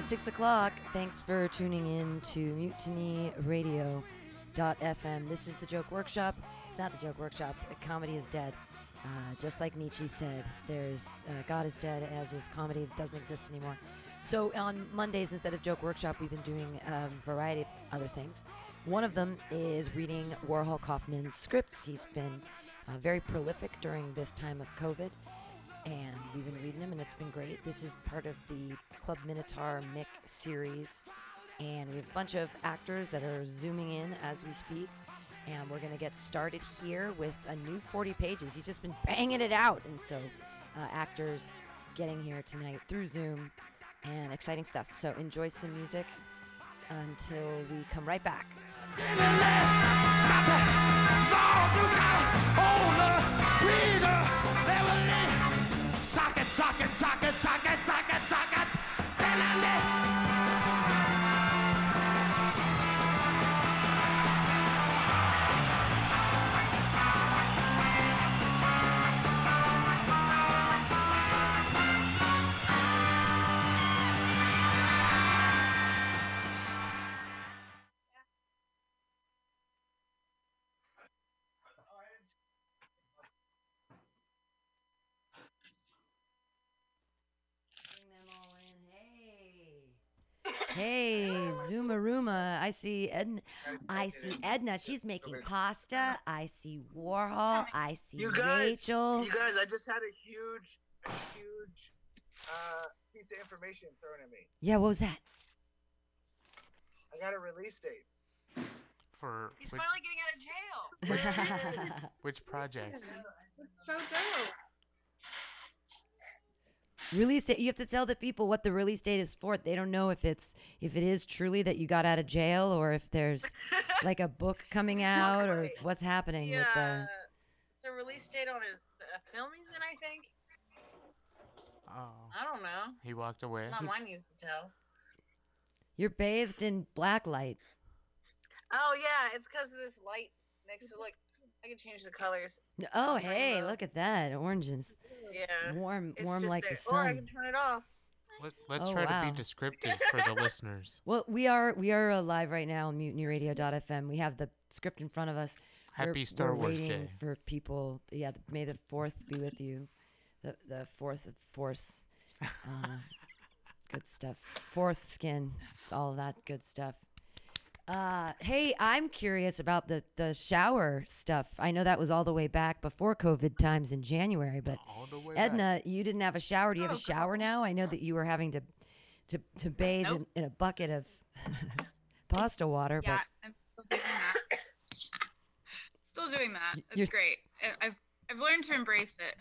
at 6 o'clock. Thanks for tuning in to Mutiny Radio. FM. This is the Joke Workshop. It's not the Joke Workshop. Comedy is dead. Uh, just like Nietzsche said, there's uh, God is dead, as is comedy that doesn't exist anymore. So on Mondays, instead of Joke Workshop, we've been doing a um, variety of other things. One of them is reading Warhol Kaufman's scripts. He's been uh, very prolific during this time of COVID, and we've been reading them, and it's been great. This is part of the Club Minotaur Mick series, and we have a bunch of actors that are zooming in as we speak. And we're going to get started here with a new 40 pages. He's just been banging it out. And so, uh, actors getting here tonight through Zoom and exciting stuff. So, enjoy some music until we come right back. Zoomaruma. I see Edna. I see Edna. She's making pasta. I see Warhol. I see you guys, Rachel. You guys, I just had a huge, a huge uh, piece of information thrown at me. Yeah, what was that? I got a release date. For He's which, finally getting out of jail. which project? so dope. Release date. You have to tell the people what the release date is for. They don't know if it's if it is truly that you got out of jail or if there's like a book coming out or what's happening yeah, with the. It's a release date on his uh, a film he's in, I think. Oh. I don't know. He walked away. It's not mine news to tell. You're bathed in black light. Oh yeah, it's because of this light next to like I can change the colors. Oh, hey, look at that. Oranges. Yeah. Warm, warm like there. the sun. Or I can turn it off. Let, us oh, try wow. to be descriptive for the listeners. Well, we are we are uh, live right now on mutinyradio.fm. We have the script in front of us. Happy we're, Star we're Wars waiting Day. for people. Yeah, may the fourth be with you. The the fourth force. Uh, good stuff. Fourth skin. It's all that good stuff. Uh, hey, I'm curious about the the shower stuff. I know that was all the way back before COVID times in January, but Edna, back. you didn't have a shower. Do you have Oh, a shower now? I know that you were having to to to bathe Nope. in, in a bucket of pasta water, Yeah, I'm still doing that. still doing that. It's you're- great. I've I've learned to embrace it.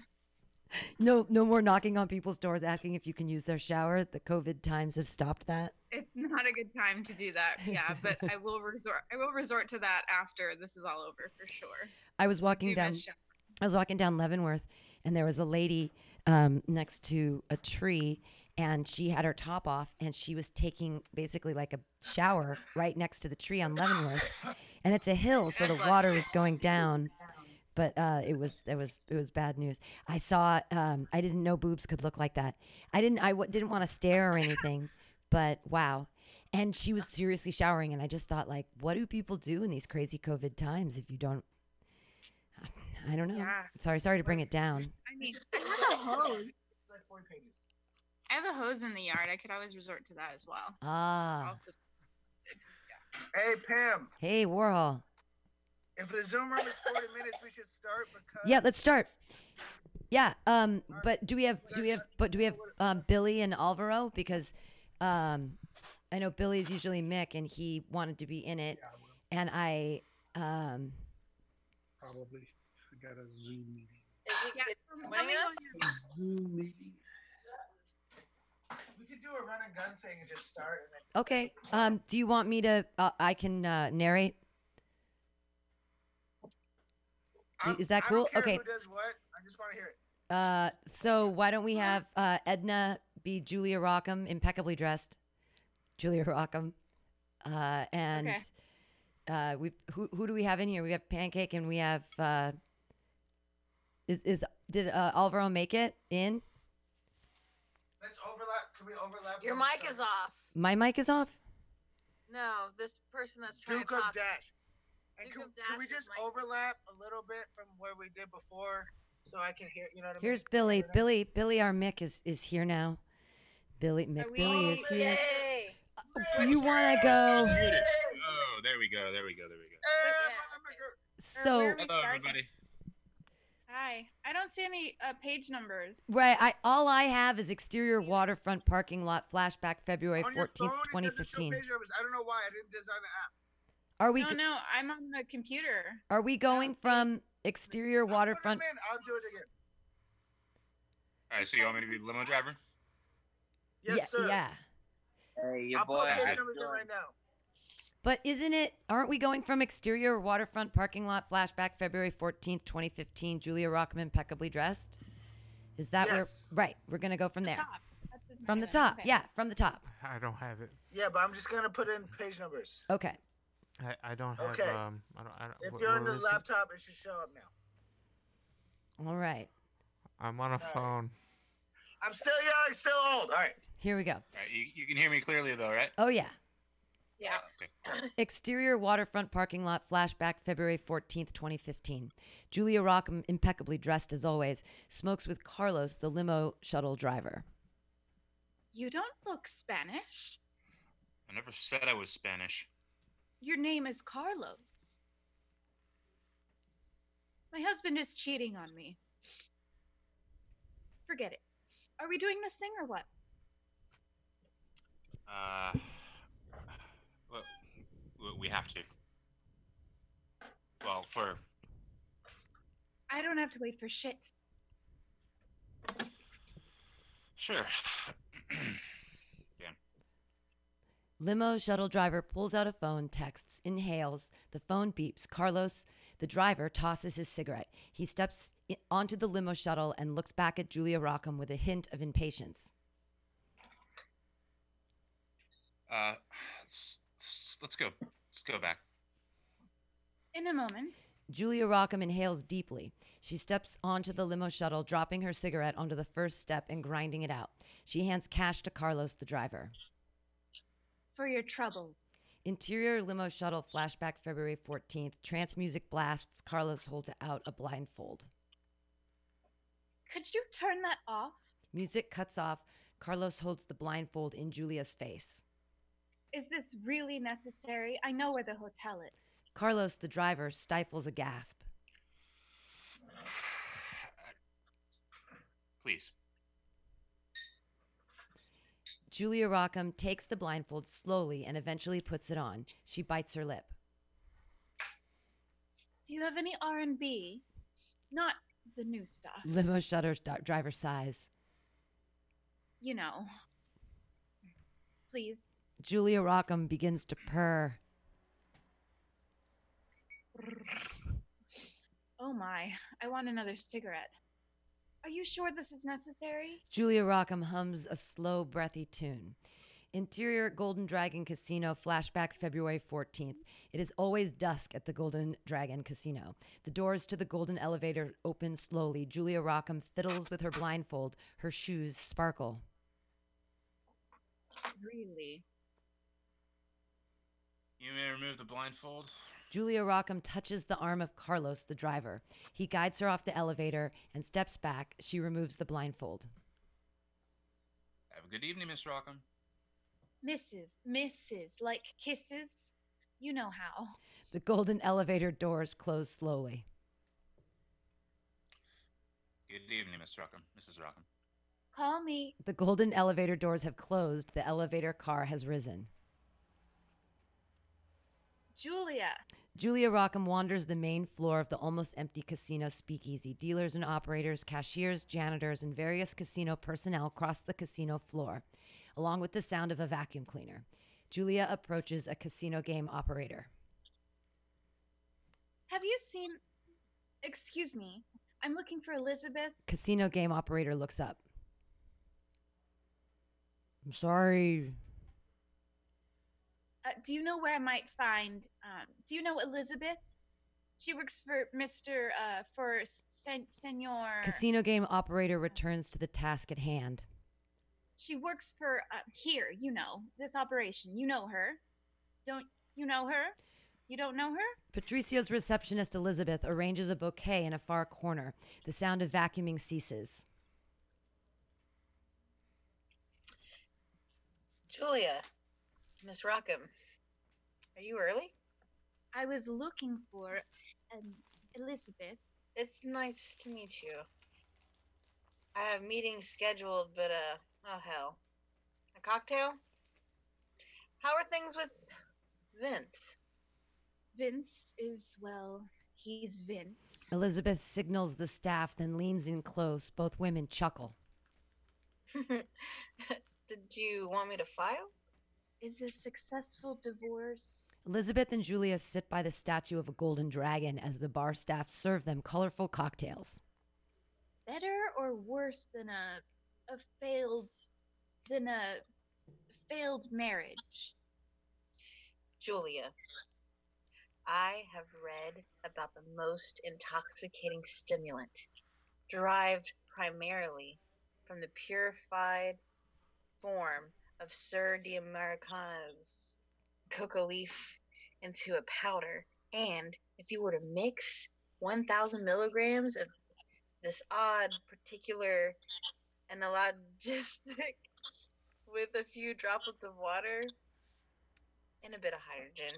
no no more knocking on people's doors asking if you can use their shower. The COVID times have stopped that. It's not a good time to do that. Yeah, but I will resort. I will resort to that after this is all over for sure. I was walking Do down. I was walking down Leavenworth, and there was a lady um, next to a tree, and she had her top off, and she was taking basically like a shower right next to the tree on Leavenworth, and it's a hill, so the water was going down. But uh, it was it was it was bad news. I saw. Um, I didn't know boobs could look like that. I didn't. I w- didn't want to stare or anything. But wow. And she was seriously showering, and I just thought, like, what do people do in these crazy COVID times if you don't? I don't know. Yeah. Sorry, sorry to bring it down. I mean, I have a hose. It's like 40 pages. I have a hose in the yard. I could always resort to that as well. Ah, Also, Hey, Pam. hey Warhol. If the Zoom room is 40 minutes, we should start because. Yeah, let's start. Yeah. Um. But do we have do we have but do we have um Billy and Alvaro because um I know Billy is usually Mick and he wanted to be in it and I um Probably. I got a Zoom meeting. Is he Yeah, is he winning let me us? know A Zoom meeting. We could do a run and gun thing and just start. And then okay. Um. Do you want me to? Uh, I can uh, narrate. Do- is that I cool? don't care Okay. Who does what? I just want to hear it. Uh, so why don't we have uh, Edna be Julia Rockham, impeccably dressed, Julia Rockham, uh, and Okay. uh, we who who do we have in here? We have Pancake and we have uh, is is did uh, Alvaro make it in? Let's overlap Can we overlap? Your mic side? is off. My mic is off. No, this person that's trying Duke to of talk. Dash. And can, of can we just overlap a little bit from where we did before, so I can hear? You know what I mean? Here's Billy. Billy. Billy, our Mick is is here now. Billy Mick. Are we- Billy is here. Yay! You want to go? Oh, there we go. There we go. There we go. Eh, Yeah, So Hello, everybody. Hi. I don't see any uh, page numbers. right, I all I have is exterior waterfront parking lot flashback February On your fourteenth, phone, it twenty doesn't show fifteen. page numbers. I don't know why. I didn't design the app. Are we no, go- no, I'm on the computer. are we going see- from exterior I'll put 'em waterfront? in. I'll do it again. All right, so you want me to be the limo driver? Yes, yeah, sir. yeah. Hey, your I'll boy. put how page you numbers in doing? right now. But isn't it? Aren't we going from exterior waterfront parking lot flashback February fourteenth, twenty fifteen? Julia Rockham impeccably dressed. Is that Yes. where? Right, we're gonna go from The there. top. The From the main top, event. yeah, from the top. I don't have it. Yeah, but I'm just gonna put in page numbers. Okay. I, I don't have. Okay. Um. I don't. I don't If wh- you're on the is it? laptop, it should show up now. All right. I'm on a Sorry. phone. I'm still young, I'm still old. All right. Here we go. All right, you, you can hear me clearly though, right? Oh yeah. Yeah. Oh, okay. Exterior waterfront parking lot flashback February 14th, 2015. Julia Rockham, impeccably dressed as always, smokes with Carlos, the limo shuttle driver. You don't look Spanish. I never said I was Spanish. Your name is Carlos. My husband is cheating on me. Forget it. Are we doing this thing or what? Uh, well, we have to. Well, for I don't have to wait for shit. sure. Limo shuttle driver pulls out a phone, texts, inhales. The phone beeps. Carlos, the driver, tosses his cigarette. He steps onto the limo shuttle and looks back at Julia Rockham with a hint of impatience. Uh, let's, let's- let's go. Let's go back. In a moment. Julia Rockham inhales deeply. She steps onto the limo shuttle, dropping her cigarette onto the first step and grinding it out. She hands cash to Carlos, the driver. For your trouble. Interior limo shuttle flashback February 14th. Trance music blasts. Carlos holds out a blindfold. Could you turn that off? Music cuts off. Carlos holds the blindfold in Julia's face. Is this really necessary? I know where the hotel is. Carlos, the driver, stifles a gasp. Please. Julia Rockham takes the blindfold slowly and eventually puts it on. She bites her lip. Do you have any R&B? Not the new stuff. Limo shutter driver sighs. you know. Please. Julia Rockham begins to purr. Oh my, I want another cigarette. Are you sure this is necessary? Julia Rockham hums a slow, breathy tune. Interior Golden Dragon Casino flashback February 14th. It is always dusk at the Golden Dragon Casino. The doors to the golden elevator open slowly. Julia Rockham fiddles with her blindfold. Her shoes sparkle. Really? You may remove the blindfold. Julia Rockham touches the arm of Carlos, the driver. He guides her off the elevator and steps back. She removes the blindfold. Have a good evening, Miss Rockham. Mrs. Mrs. Like kisses? You know how. The golden elevator doors close slowly. Good evening, Miss Rockham. Mrs. Rockham. Call me. The golden elevator doors have closed. The elevator car has risen. Julia. Julia Rockham wanders the main floor of the almost empty casino speakeasy. Dealers and operators, cashiers, janitors, and various casino personnel cross the casino floor, along with the sound of a vacuum cleaner. Julia approaches a casino game operator. Have you seen. Excuse me. I'm looking for Elizabeth. Casino game operator looks up. I'm sorry. Uh, do you know where I might find. Um, do you know Elizabeth? She works for Mr. Uh, for Sen- Senor. Casino game operator returns to the task at hand. She works for uh, here, you know, this operation. You know her. Don't you know her? You don't know her? Patricio's receptionist Elizabeth arranges a bouquet in a far corner. The sound of vacuuming ceases. Julia, Miss Rockham, are you early? I was looking for um, Elizabeth. It's nice to meet you. I have meetings scheduled, but uh, oh hell. A cocktail? How are things with Vince? Vince is well, he's Vince. Elizabeth signals the staff, then leans in close. Both women chuckle. Did you want me to file? Is a successful divorce. Elizabeth and Julia sit by the statue of a golden dragon as the bar staff serve them colorful cocktails. better or worse than a a failed than a failed marriage? Julia, I have read about the most intoxicating stimulant derived primarily from the purified form of Sir de Americana's coca leaf into a powder. And if you were to mix 1,000 milligrams of this odd particular analgesic with a few droplets of water and a bit of hydrogen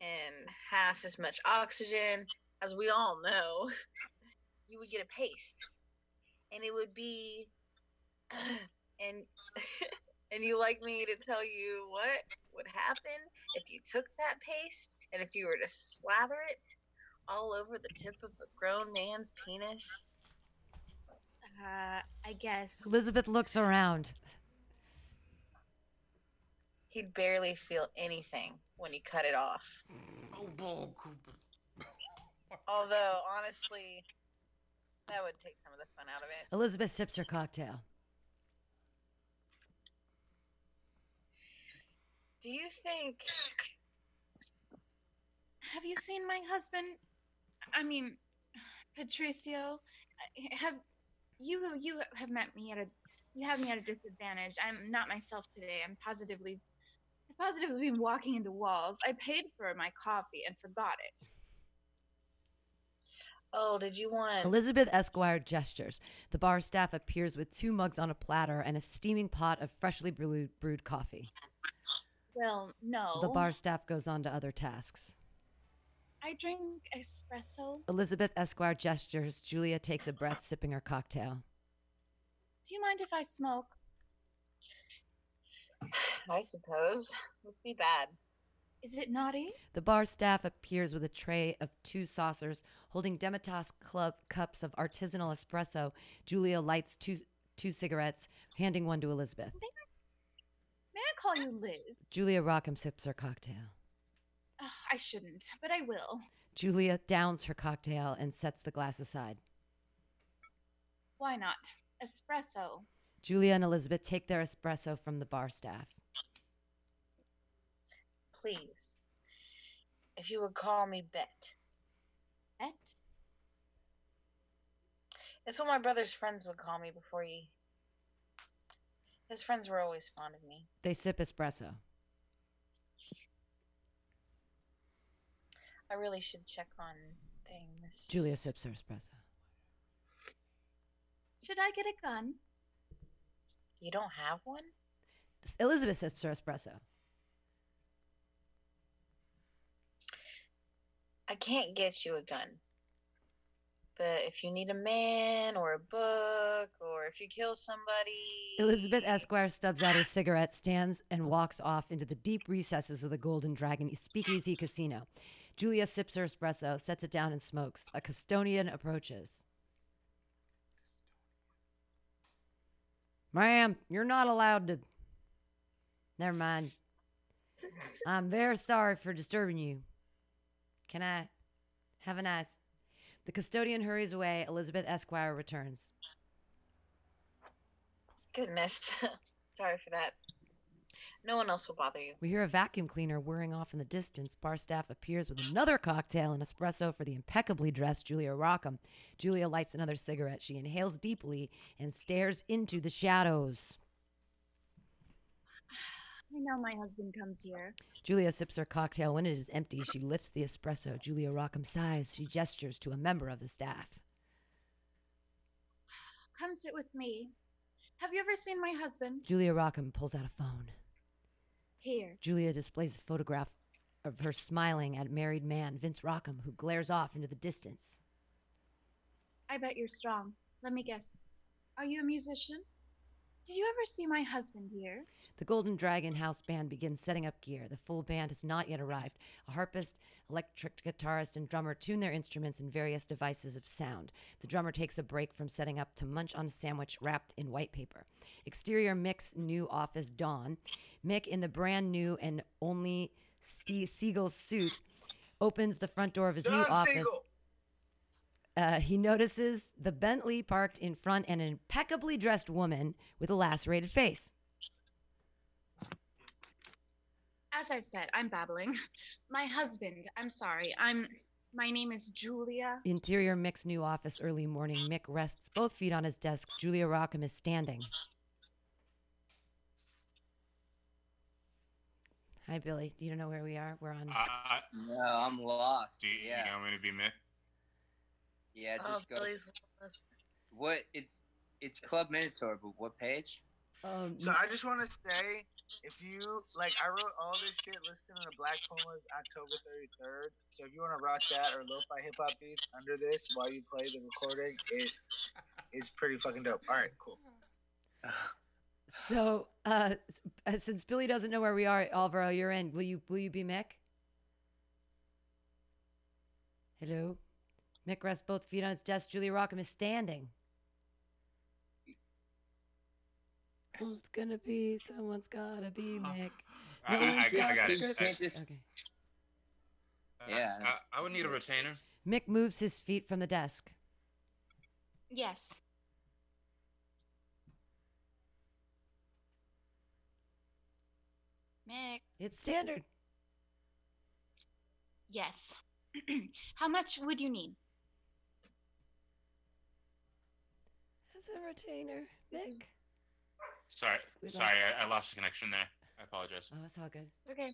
and half as much oxygen as we all know, you would get a paste. And it would be and and you like me to tell you what would happen if you took that paste and if you were to slather it all over the tip of a grown man's penis? Uh, I guess. Elizabeth looks around. He'd barely feel anything when he cut it off. Although, honestly, that would take some of the fun out of it. Elizabeth sips her cocktail. Do you think Have you seen my husband? I mean, Patricio. Have you you have met me at a you have me at a disadvantage. I'm not myself today. I'm positively I've positively been walking into walls. I paid for my coffee and forgot it. Oh, did you want Elizabeth Esquire gestures. The bar staff appears with two mugs on a platter and a steaming pot of freshly brewed, brewed coffee. Well, no. The bar staff goes on to other tasks. I drink espresso. Elizabeth Esquire gestures. Julia takes a breath, sipping her cocktail. Do you mind if I smoke? I suppose. Let's be bad. Is it naughty? The bar staff appears with a tray of two saucers holding demitasse club cups of artisanal espresso. Julia lights two two cigarettes, handing one to Elizabeth. May I call you Liz? Julia Rockham sips her cocktail. Ugh, I shouldn't, but I will. Julia downs her cocktail and sets the glass aside. Why not? Espresso. Julia and Elizabeth take their espresso from the bar staff. Please. If you would call me Bet. Bet? It's what my brother's friends would call me before he. His friends were always fond of me. They sip espresso. I really should check on things. Julia sips her espresso. Should I get a gun? You don't have one? Elizabeth sips her espresso. I can't get you a gun. But if you need a man or a book or if you kill somebody. Elizabeth Esquire stubs out her cigarette, stands, and walks off into the deep recesses of the Golden Dragon Speakeasy Casino. Julia sips her espresso, sets it down, and smokes. A custodian approaches. Ma'am, you're not allowed to. Never mind. I'm very sorry for disturbing you. Can I have a nice. The custodian hurries away. Elizabeth Esquire returns. Goodness. Sorry for that. No one else will bother you. We hear a vacuum cleaner whirring off in the distance. Bar staff appears with another cocktail and espresso for the impeccably dressed Julia Rockham. Julia lights another cigarette. She inhales deeply and stares into the shadows. I know my husband comes here. Julia sips her cocktail. When it is empty, she lifts the espresso. Julia Rockham sighs. She gestures to a member of the staff. Come sit with me. Have you ever seen my husband? Julia Rockham pulls out a phone. Here. Julia displays a photograph of her smiling at married man, Vince Rockham, who glares off into the distance. I bet you're strong. Let me guess. Are you a musician? Did you ever see my husband here? The Golden Dragon House Band begins setting up gear. The full band has not yet arrived. A harpist, electric guitarist, and drummer tune their instruments and various devices of sound. The drummer takes a break from setting up to munch on a sandwich wrapped in white paper. Exterior Mick's new office dawn. Mick, in the brand new and only Ste Seagull suit, opens the front door of his new Don office. Siegel. Uh, he notices the Bentley parked in front and an impeccably dressed woman with a lacerated face. As I've said, I'm babbling. My husband, I'm sorry. I'm my name is Julia. Interior Mick's new office early morning. Mick rests both feet on his desk. Julia Rockham is standing. Hi, Billy. You don't know where we are? We're on. Uh, No, I'm lost. do you, yeah, you know me to be Mick? Yeah. Oh, Just go. Billy's. What? It's it's Club Minotaur, but what page? Um, So I just want to say, if you like, I wrote all this shit listed in the Black Pumas October 33rd. So if you want to rock that or lo-fi hip hop beats under this while you play the recording, it is pretty fucking dope. All right, cool. so, uh, uh, since Billy doesn't know where we are, Alvaro, you're in. Will you? Will you be Mick? Hello. Mick rests both feet on his desk. Julia Rockham is standing. Oh, it's gonna be someone's gotta be Mick. I, I, I, I got it. script. Can't just- Okay. Uh, Yeah. I, I would need a retainer. Mick moves his feet from the desk. Yes. Mick. It's standard. Yes. How much would you need? As a retainer, Mick. Sorry, We lost- sorry, I, I lost the connection there. I apologize. Oh, it's all good. It's okay.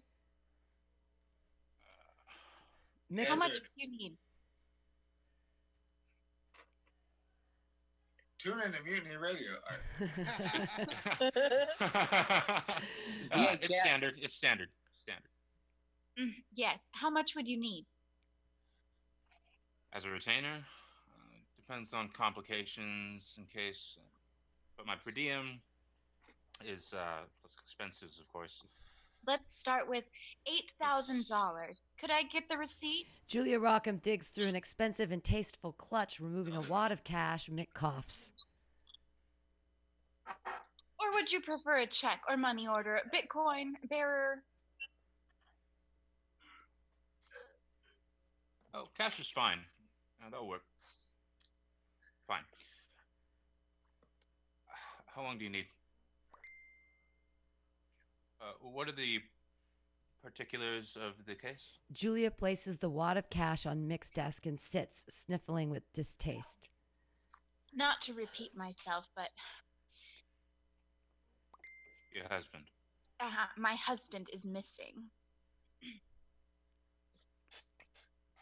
Mick, How Yes, much sir. do you need? Tune in to Mutiny Radio. All right. uh, it's standard. It's standard. Standard. Mm, yes. How much would you need? As a retainer, uh, depends on complications in case. But my per diem is uh, plus expenses, of course. Let's start with $8,000. Could I get the receipt? Julia Rockham digs through an expensive and tasteful clutch, removing a wad of cash. Mick coughs. Or would you prefer a check or money order? Bitcoin, bearer? Oh, cash is fine. Uh, that'll work. Fine. How long do you need? Uh, what are the particulars of the case? Julia places the wad of cash on Mick's desk and sits, sniffling with distaste. Not to repeat myself, but Your husband. uh, my husband is missing.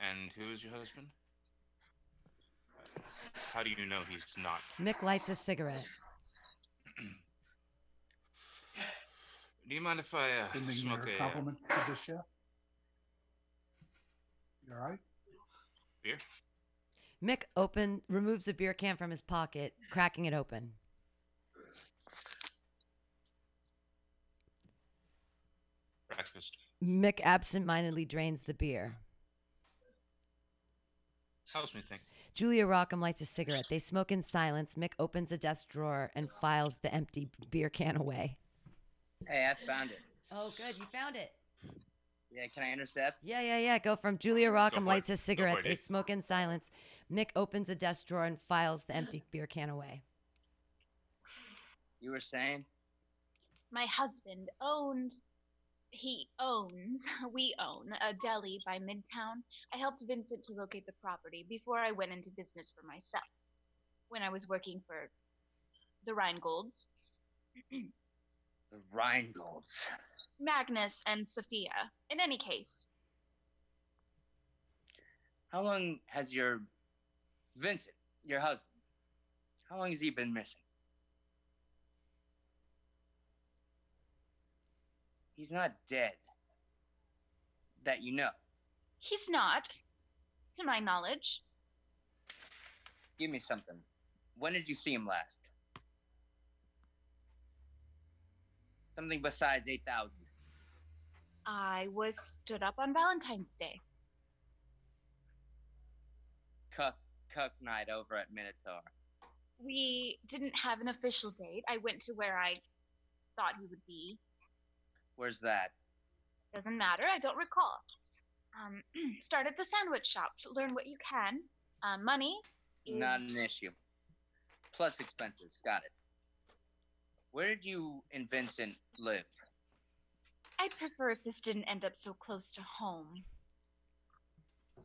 And who is your husband? How do you know he's not? Mick lights a cigarette. Do you mind if I uh, Sending smoke your a uh, compliments to the chef. You all right? beer? Mick open removes a beer can from his pocket, cracking it open. Breakfast. Mick absent-mindedly drains the beer. Helps me think. Julia Rockham lights a cigarette. They smoke in silence. Mick opens a desk drawer and files the empty beer can away. Hey, I found it. Oh, good. You found it. Yeah, can I intercept? Yeah, yeah, yeah. Go from Julia Rockham lights it. a cigarette. They Dave. smoke in silence. Mick opens a desk drawer and files the empty beer can away. You were saying? My husband owned, he owns, we own a deli by Midtown. I helped Vincent to locate the property before I went into business for myself when I was working for the Rheingolds. The Rheingolds. Magnus and Sophia. In any case, How long has your Vincent, your husband, how long has he been missing? He's not dead. That you know. he's not, to my knowledge. Give me something. When did you see him last? Something besides 8,000. I was stood up on Valentine's Day. Cuck, cuck night over at Minotaur. We didn't have an official date. I went to where I thought he would be. Where's that? Doesn't matter. I don't recall. Um, start at the sandwich shop. Learn what you can. Uh, money is Not an issue. Plus expenses. Got it. Where did you and Vincent live? I'd prefer if this didn't end up so close to home.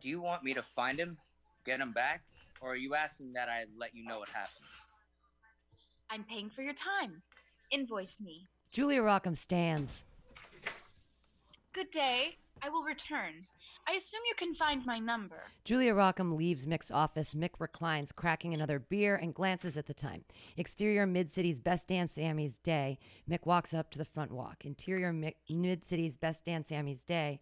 Do you want me to find him, get him back, or are you asking that I let you know what happened? I'm paying for your time. Invoice me. Julia Rockham stands. Good day. I will return. I assume you can find my number. Julia Rockham leaves Mick's office. Mick reclines, cracking another beer, and glances at the time. Exterior Mid City's Best Dance Sammy's Day. Mick walks up to the front walk. Interior Mid City's Best Dance Sammy's Day.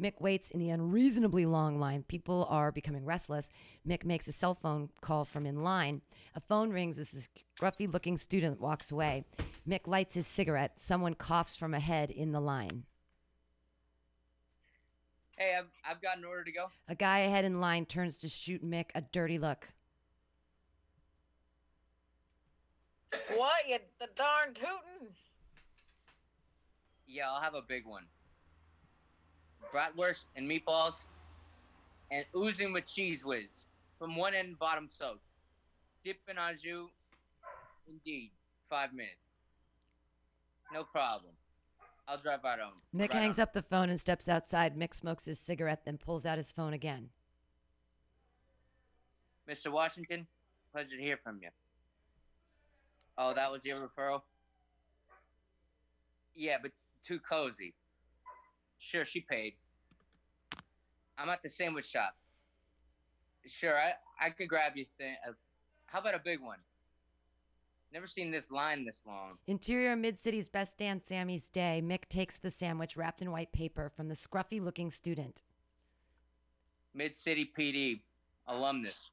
Mick waits in the unreasonably long line. People are becoming restless. Mick makes a cell phone call from in line. A phone rings as this gruffy looking student walks away. Mick lights his cigarette. Someone coughs from ahead in the line. Hey, I've, I've got an order to go. A guy ahead in line turns to shoot Mick a dirty look. What, you the darn tootin'? Yeah, I'll have a big one. Bratwurst and meatballs, and oozing with Cheez Whiz, from one end bottom soaked. Dip in au jus. Indeed, five minutes. No problem. I'll drive right home. Mick right hangs on. up the phone and steps outside. Mick smokes his cigarette, then pulls out his phone again. Mr. Washington, pleasure to hear from you. Oh, that was your referral? Yeah, but too cozy. Sure, she paid. I'm at the sandwich shop. Sure, I, I could grab you. Th- uh, how about a big one? Never seen this line this long. Interior Mid City's Best Dan Sammy's Day. Mick takes the sandwich wrapped in white paper from the scruffy looking student. Mid City PD, alumnus.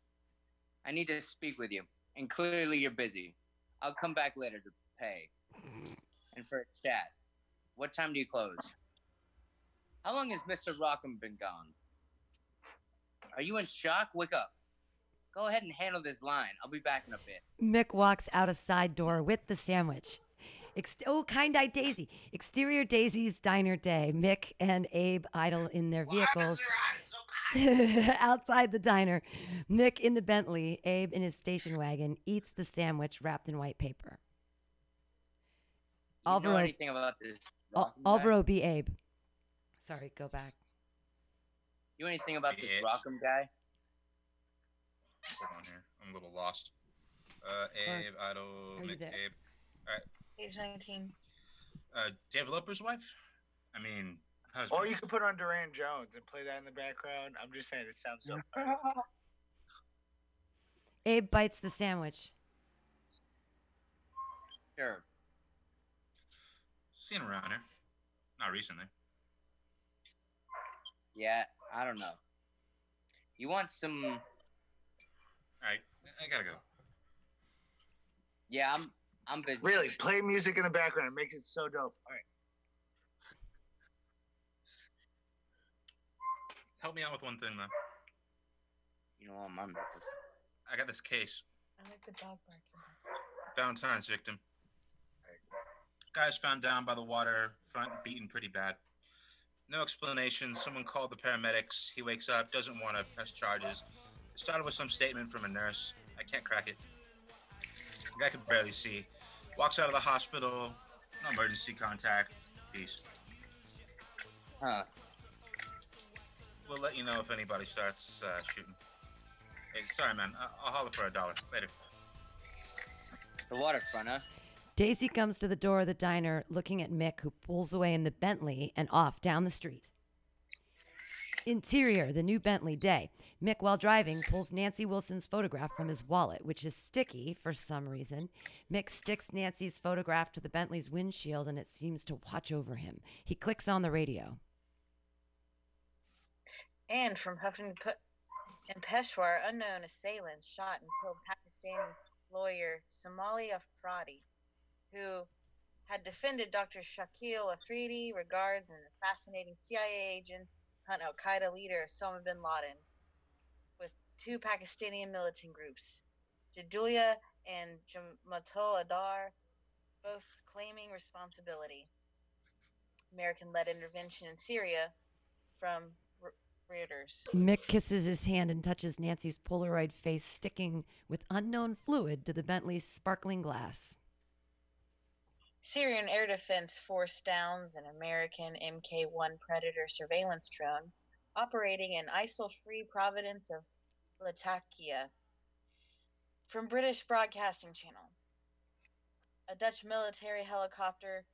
I need to speak with you, and clearly you're busy. I'll come back later to pay. And for a chat. What time do you close? How long has Mr. Rockham been gone? Are you in shock? Wake up. Go ahead and handle this line. I'll be back in a bit. Mick walks out a side door with the sandwich. Ex- oh, kind eyed Daisy. Exterior Daisy's Diner Day. Mick and Abe idle in their vehicles outside the diner. Mick in the Bentley, Abe in his station wagon, eats the sandwich wrapped in white paper. You Alvaro- know anything about this? Al- Alvaro B. Abe. Sorry, go back. You know anything about this Yeah. Rockham guy? Hold on here. I'm a little lost. Uh, Abe, Idol, are you Mick, there? Abe. Page 19. Uh, developer's wife? I mean, husband. Or you could put on Durand Jones and play that in the background. I'm just saying it sounds so. Abe bites the sandwich. Sure. Seen around here. Not recently. Yeah, I don't know. You want some? Alright, I gotta go. Yeah, I'm. I'm busy. Really, play music in the background. It makes it so dope. All right. Help me out with one thing, though. You know what, I'm. I got this case. I like the dog barking. Valentine's victim. Guy's found down by the water front, beaten pretty bad. No explanation. Someone called the paramedics. He wakes up, doesn't want to press charges. It started with some statement from a nurse. I can't crack it. The guy could barely see. Walks out of the hospital. No emergency contact. Peace. Huh. We'll let you know if anybody starts uh, shooting. Hey, sorry, man. I- I'll holler for a dollar later. The waterfront, huh? Daisy comes to the door of the diner looking at Mick, who pulls away in the Bentley and off down the street. Interior, the new Bentley day. Mick, while driving, pulls Nancy Wilson's photograph from his wallet, which is sticky for some reason. Mick sticks Nancy's photograph to the Bentley's windshield and it seems to watch over him. He clicks on the radio. And from Huffington and Peshawar, unknown assailants shot and killed Pakistani lawyer Somali Afridi, who had defended Dr. Shakil Afridi regards in assassinating CIA agents, Al Qaeda leader Osama bin Laden, with two Pakistani militant groups, Jundallah and Jamaat-ul-Ahrar, both claiming responsibility. American led intervention in Syria from Reuters. Mick kisses his hand and touches Nancy's Polaroid face, sticking with unknown fluid to the Bentley's sparkling glass. Syrian Air Defense Force downs an American MQ-1 Predator surveillance drone operating in ISIL free province of Latakia. From British Broadcasting Channel. A Dutch military helicopter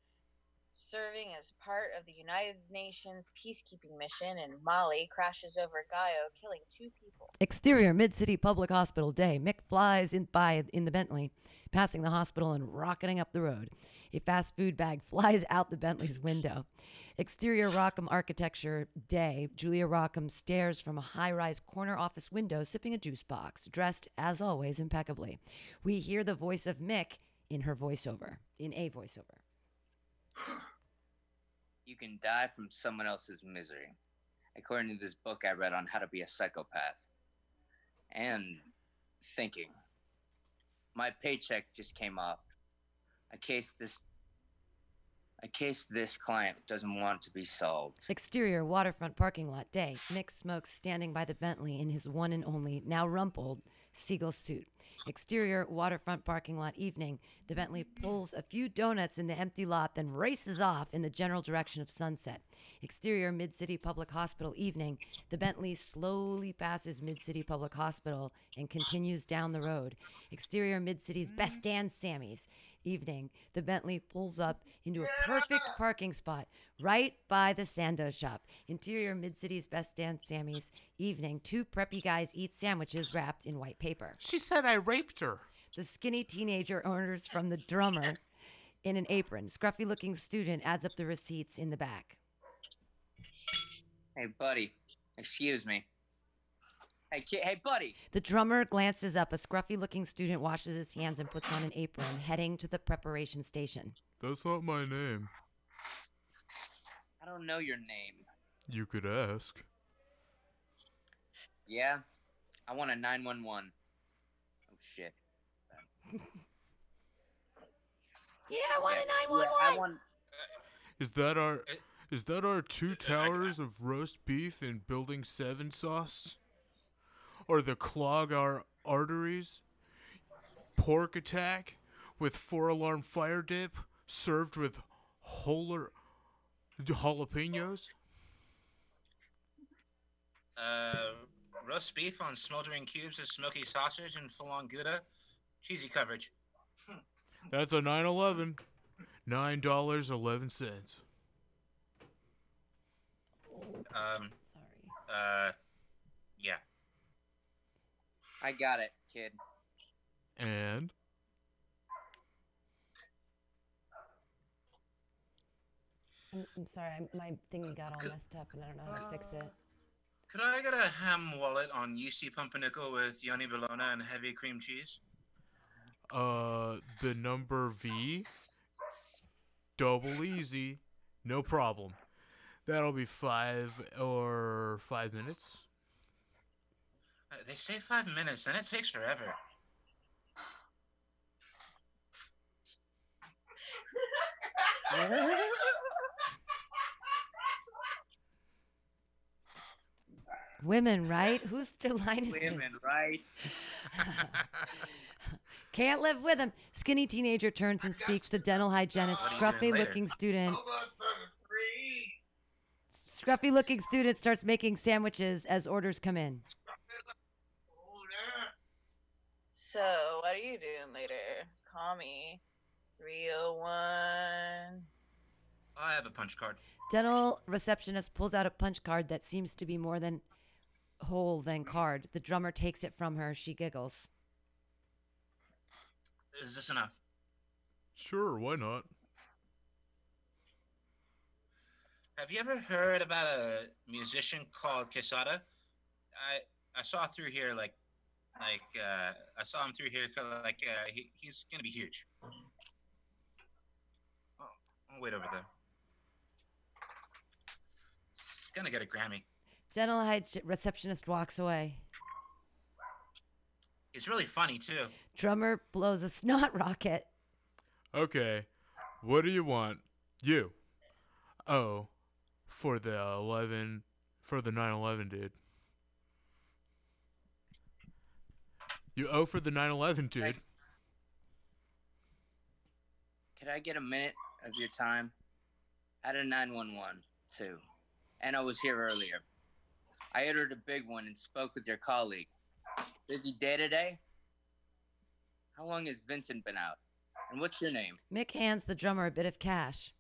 serving as part of the United Nations peacekeeping mission in Mali crashes over Gao, killing two people. Exterior Mid City Public Hospital day. Mick flies in by in the Bentley, passing the hospital and rocketing up the road. A fast food bag flies out the Bentley's window. Exterior Rockham architecture day. Julia Rockham stares from a high-rise corner office window, sipping a juice box, dressed as always impeccably. We hear the voice of Mick in her voiceover, in a voiceover. You can die from someone else's misery, according to this book I read on how to be a psychopath. And thinking. My paycheck just came off. A case this a case this client doesn't want to be solved. Exterior waterfront parking lot day. Mick smokes standing by the Bentley in his one and only, now rumpled, seagull suit. Exterior waterfront parking lot evening. The Bentley pulls a few donuts in the empty lot, then races off in the general direction of sunset. Exterior Mid City Public Hospital evening. The Bentley slowly passes Mid City Public Hospital and continues down the road. Exterior Mid City's best Dan Sammy's evening. The Bentley pulls up into a perfect parking spot right by the Sando shop. Interior Mid City's best Dan Sammy's evening. Two preppy guys eat sandwiches wrapped in white paper. She said I raped her. The skinny teenager orders from the drummer in an apron. Scruffy looking student adds up the receipts in the back. Hey, buddy, excuse me. Hey, kid, hey, buddy. The drummer glances up. A scruffy looking student washes his hands and puts on an apron, heading to the preparation station. That's not my name. I don't know your name. You could ask. Yeah, I want a 911. Oh, shit. Yeah, I want a Yeah, I 911. want. Is that our is that our two towers of roast beef and building seven sauce? Or the clog our arteries? Pork attack with four alarm fire dip served with whole jalapenos? Uh, roast beef on smoldering cubes of smoky sausage and full on Gouda. Cheesy coverage. That's a 911. Nine dollars eleven cents. Um, Sorry. uh. I got it, kid. And I'm, I'm sorry. I'm, my thingy got all messed up and I don't know how to fix it. Could I get a ham wallet on yeasty pumpernickel with Yoni Bologna and heavy cream cheese? uh the number V double easy. No problem. That'll be five or five minutes. Uh, they say five minutes, then it takes forever. Women, right? Who's still line is this? Women, right? Can't live with him. Skinny teenager turns and speaks to dental hygienist. What Scruffy looking student. Scruffy looking student starts making sandwiches as orders come in. So, what are you doing later? Call me. 301. I have a punch card. Dental receptionist pulls out a punch card that seems to be more than whole than card. The drummer takes it from her. She giggles. Is this enough? Sure, why not? Have you ever heard about a musician called Quesada? I I saw through here like like uh, I saw him through here 'cause, like uh, he, he's gonna be huge. Oh, I'll wait over there. He's gonna get a Grammy. Dental hyg- receptionist walks away. He's really funny too. Drummer blows a snot rocket. Okay, what do you want? You. Oh, for the 11, for the 911, dude. You owe for the 9/11, dude. Could I get a minute of your time? At a 911, too. And I was here earlier. I ordered a big one and spoke with your colleague. Busy day today? How long has Vincent been out? And what's your name? Mick hands the drummer a bit of cash.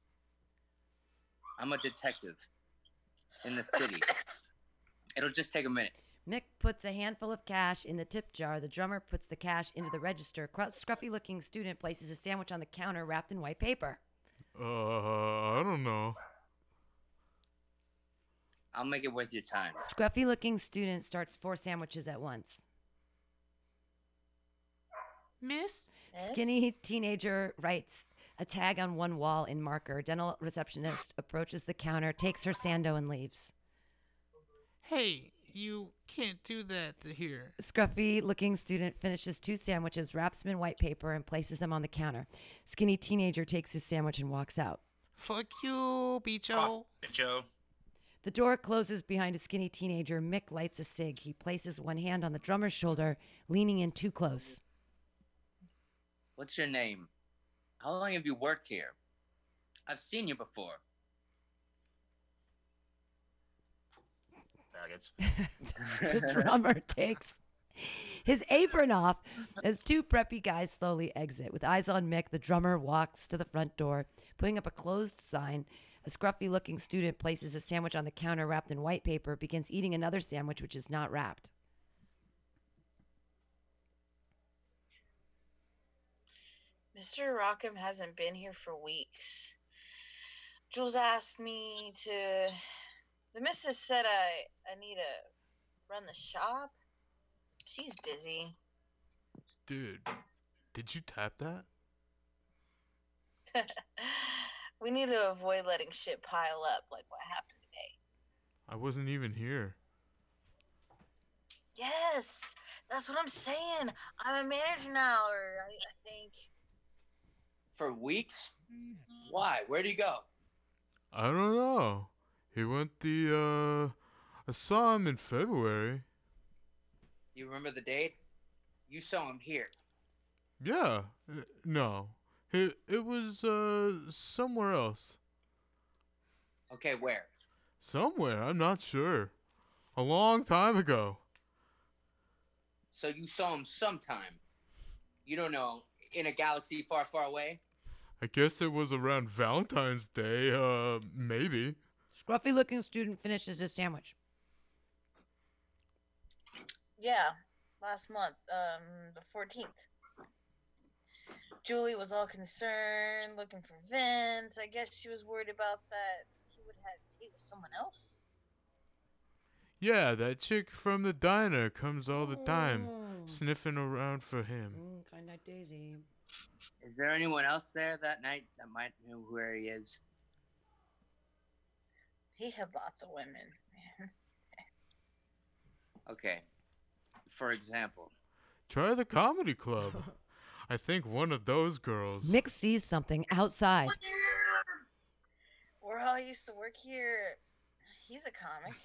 I'm a detective in the city. It'll just take a minute. Mick puts a handful of cash in the tip jar. The drummer puts the cash into the register. Cru- Scruffy looking student places a sandwich on the counter wrapped in white paper. Uh, I don't know. I'll make it worth your time. Scruffy looking student starts four sandwiches at once. Miss? Skinny teenager writes a tag on one wall in marker. Dental receptionist approaches the counter, takes her sando, and leaves. Hey, you can't do that here. Scruffy looking student finishes two sandwiches, wraps them in white paper, and places them on the counter. Skinny teenager takes his sandwich and walks out. Fuck you, Bicho. Joe. The door closes behind a skinny teenager. Mick lights a cig. He places one hand on the drummer's shoulder, leaning in too close. What's your name? How long have you worked here? I've seen you before. Faggots. the drummer takes his apron off as two preppy guys slowly exit. With eyes on Mick, the drummer walks to the front door, putting up a closed sign. A scruffy looking student places a sandwich on the counter wrapped in white paper, begins eating another sandwich which is not wrapped. Mr. Rockham hasn't been here for weeks. Jules asked me to. The missus said I, I need to run the shop. She's busy. Dude, did you tap that? we need to avoid letting shit pile up like what happened today. I wasn't even here. Yes, that's what I'm saying. I'm a manager now, or I, I think. For weeks? Mm-hmm. Why? Where'd you go? I don't know. He went the, uh. I saw him in February. You remember the date? You saw him here. Yeah. No. It, it was, uh, somewhere else. Okay, where? Somewhere, I'm not sure. A long time ago. So you saw him sometime. You don't know, in a galaxy far, far away? I guess it was around Valentine's Day, uh, maybe. Scruffy looking student finishes his sandwich. Yeah, last month, um, the 14th. Julie was all concerned, looking for Vince. I guess she was worried about that he would have date with someone else. Yeah, that chick from the diner comes all the time, Mm. sniffing around for him. Mm, kind like Daisy. Is there anyone else there that night that might know where he is? He had lots of women. Okay. For example, Try the comedy club. I think one of those girls. Mick sees something outside. We're all used to work here. He's a comic.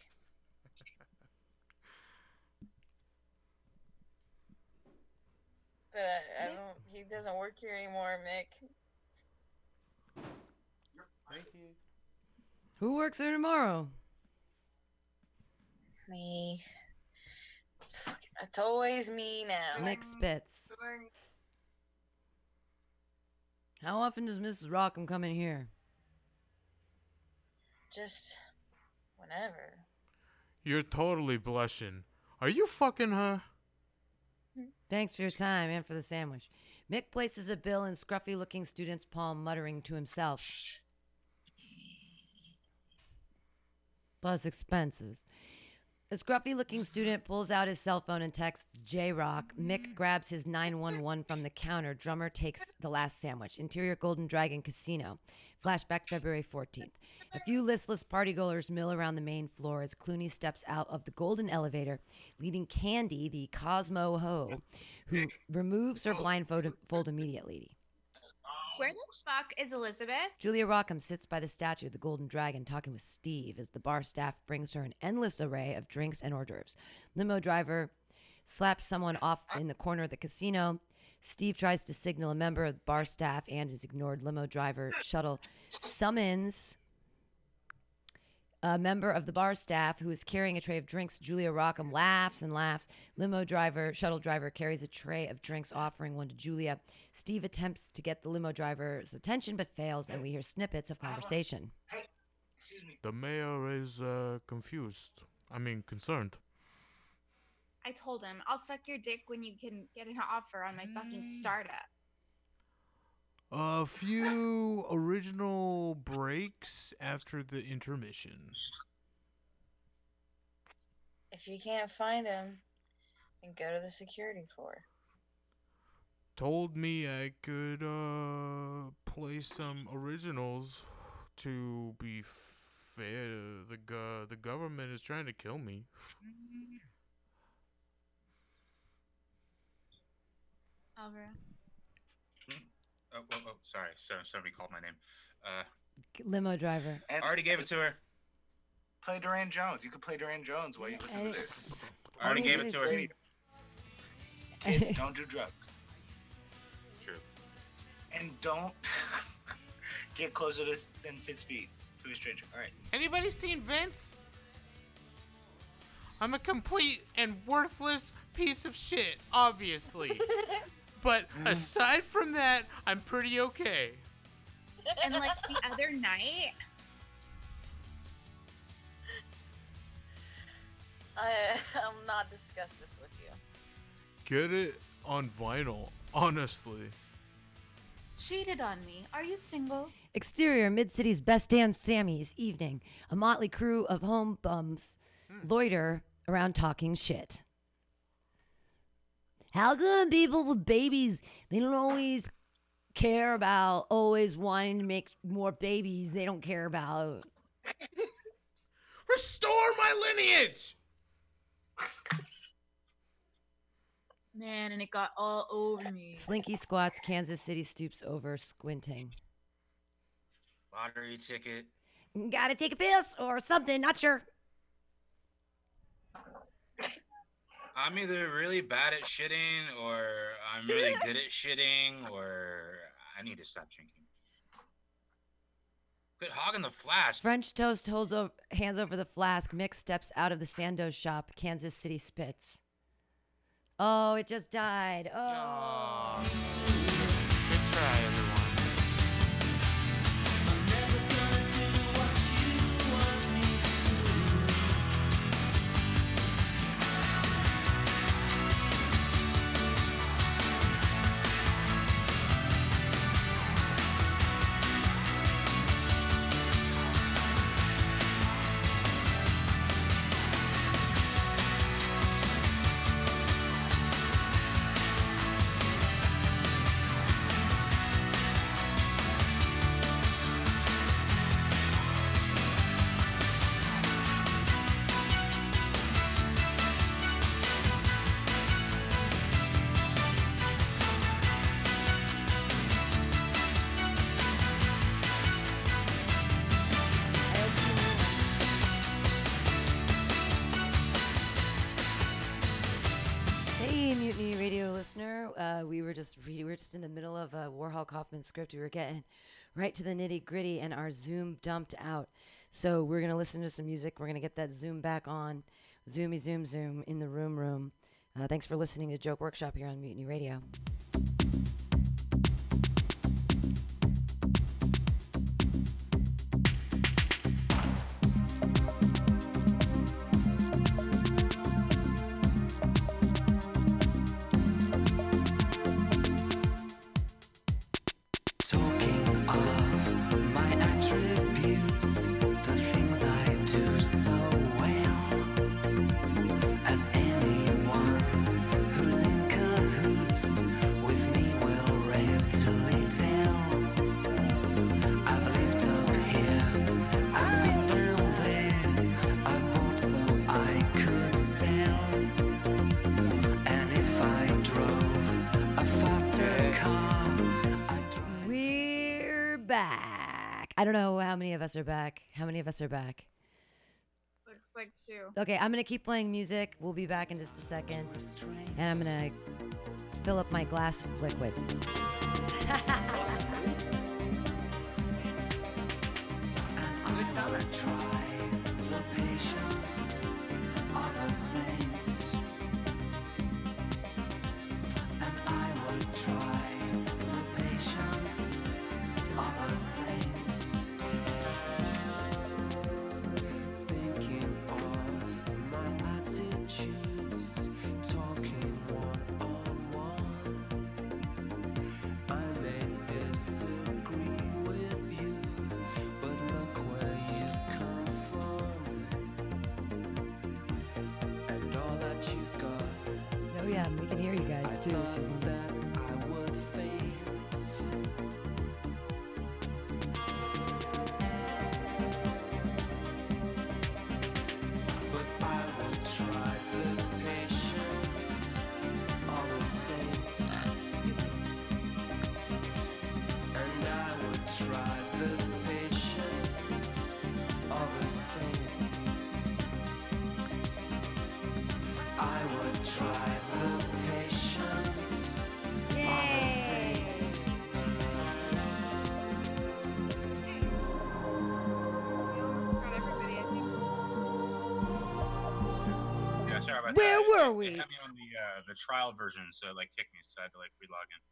But I, I don't. He doesn't work here anymore, Mick. Who works there tomorrow? Me. It's, always me now. Mick spits. How often does Mrs. Rockham come in here? Just whenever. You're totally blushing. Are you fucking her? Thanks for your time and for the sandwich. Mick places a bill in scruffy looking student's palm, muttering to himself. Plus expenses. A scruffy looking student pulls out his cell phone and texts J Rock. Mick grabs his 911 from the counter. Drummer takes the last sandwich. Interior Golden Dragon Casino. Flashback February 14th. A few listless partygoers mill around the main floor as Clooney steps out of the golden elevator, leading Candy, the Cosmo Ho, who removes her blindfold immediately. Where the fuck is Elizabeth? Julia Rockham sits by the statue of the Golden Dragon talking with Steve as the bar staff brings her an endless array of drinks and hors d'oeuvres. Limo driver slaps someone off in the corner of the casino. Steve tries to signal a member of the bar staff and is ignored. Limo driver shuttle summons a member of the bar staff who is carrying a tray of drinks. Julia Rockham laughs and laughs. Limo driver, shuttle driver carries a tray of drinks, offering one to Julia. Steve attempts to get the limo driver's attention but fails, and we hear snippets of conversation. The mayor is uh, confused. I mean, concerned. I told him I'll suck your dick when you can get an offer on my fucking startup. A few original breaks after the intermission. If you can't find him, then go to the security floor. Told me I could uh play some originals to be fair. The go- the government is trying to kill me. Alvaro. Oh, oh, oh sorry. So, somebody called my name. Uh, Limo driver. And I already gave it to her. play Durand Jones. You could play Durand Jones while you listen I- to this. I already gave it to her. Kids, don't do drugs. True. And don't get closer to, than six feet to a stranger. All right. Anybody seen Vince? I'm a complete and worthless piece of shit, obviously. but mm. aside from that, I'm pretty okay. And like the other night, I I'll not discuss this with you. Get it on vinyl, honestly. cheated on me. Are you single? Exterior, Mid City's best damn Sammy's evening. A motley crew of home bums hmm. loiter around talking shit. How come people with babies, they don't always care about always wanting to make more babies? They don't care about. Restore my lineage! Man, and it got all over me. Slinky squats, Kansas City stoops over, squinting. Lottery ticket. Gotta take a piss or something, not sure. I'm either really bad at shitting, or I'm really good at shitting, or I need to stop drinking. Quit hogging the flask. French toast holds over, hands over the flask. Mick steps out of the Sandoz shop. Kansas City spits. Oh, it just died. Oh. Good try, everyone. Uh, we were just we were just in the middle of a Warhol Kaufman script. We were getting right to the nitty gritty, and our Zoom dumped out. So we're gonna listen to some music. We're gonna get that Zoom back on. Zoomy, zoom, zoom in the room, room. Uh, thanks for listening to Joke Workshop here on Mutiny Radio. How many of us are back. How many of us are back? Looks like two. Okay, I'm gonna keep playing music. We'll be back in just a second, and I'm gonna fill up my glass of liquid. too. Yeah, sorry about Where that. were It- we? It had me on the uh, the trial version, so it like kicked me, so I had to like relog in.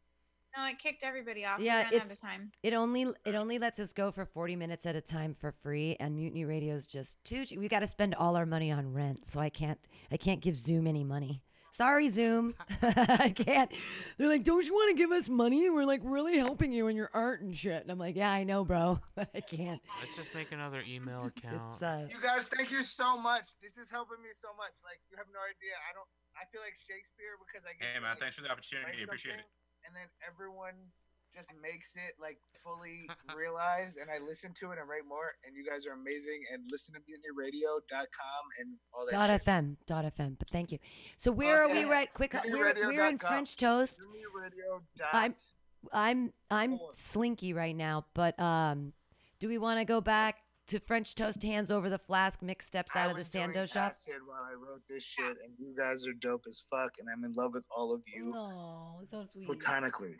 No, it kicked everybody off. Yeah, we out it's- of time. It only it only lets us go for 40 minutes at a time for free, and Mutiny Radio's just too. We got to spend all our money on rent, so I can't I can't give Zoom any money. Sorry, Zoom, I can't. They're like, don't you want to give us money? And we're like, really helping you in your art and shit. And I'm like, yeah, I know, bro, I can't. Let's just make another email account. It's uh, You guys, thank you so much. This is helping me so much. Like you have no idea. I don't. I feel like Shakespeare because I get Hey to man, like, thanks for the opportunity. Appreciate it. And then everyone just makes it like fully realized, and I listen to it and write more. And you guys are amazing. And listen to mutinyradio.com and all that. dot shit. fm dot fm. But thank you. So where are we right? Quick, we're we're in French toast. I'm I'm I'm Four. slinky right now, but um, do we want to go back to French toast? Hands over the flask, mix steps I out of the was doing Sando shop. acid while I wrote this shit, and you guys are dope as fuck, and I'm in love with all of you No, so sweet. platonically.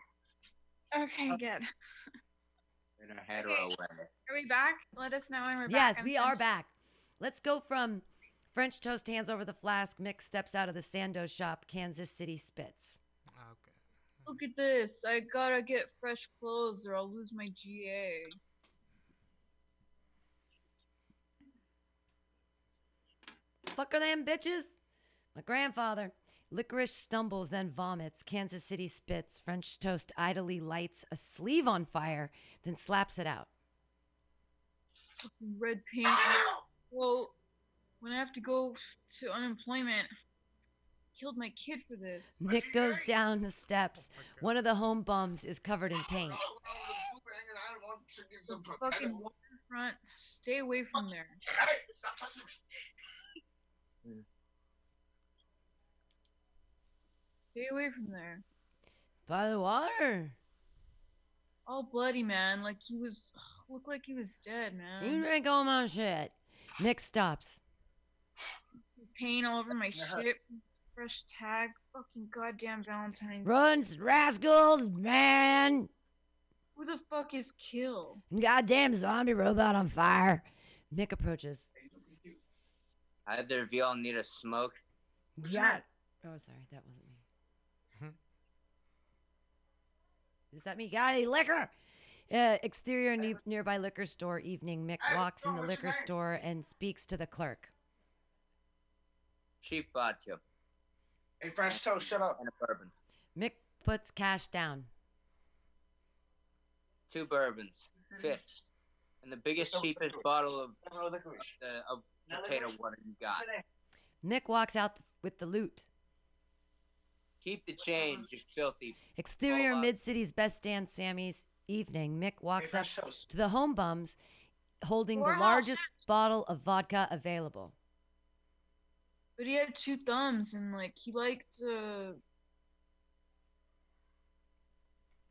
Okay, uh, good. In a hetero way. Are we back? Let us know when we're back. Yes, I'm we are finished. back. Let's go from French toast, hands over the flask, Mick steps out of the Sando shop, Kansas City spits. Okay. Look at this. I gotta get fresh clothes or I'll lose my GA. Fuck are them bitches? My grandfather. Licorice stumbles, then vomits. Kansas City spits. French toast idly lights a sleeve on fire, then slaps it out. Red paint. Well, when I have to go to unemployment, killed my kid for this. Nick goes down the steps. One of the home bums is covered in paint. Fucking waterfront. Stay away from there. Stay away from there. By the water. All bloody, man. Like he was. Looked like he was dead, man. You drank all my shit. Nick stops. Pain all over my shit. Fresh tag. Fucking goddamn Valentine's. Runs, rascals, man. Who the fuck is Kill? Goddamn zombie robot on fire. Nick approaches. Either of y'all need a smoke? Yeah. Oh, sorry, that wasn't me. Is that me? Got any liquor? Uh, exterior ne- nearby liquor store evening. Mick walks in the liquor store and speaks to the clerk. Cheap vodka Hey, Fresh Toast, shut up. and a bourbon. Mick puts cash down. Two bourbons. Fifth. And the biggest, cheapest bottle of, the, of potato water you got. Mick walks out th- with the loot. Keep the change, you filthy. Exterior. Mid City's best dance Sammy's evening. Mick walks up Fresh to the home bums holding the Poor largest bottle of vodka available. But he had two thumbs and like he liked uh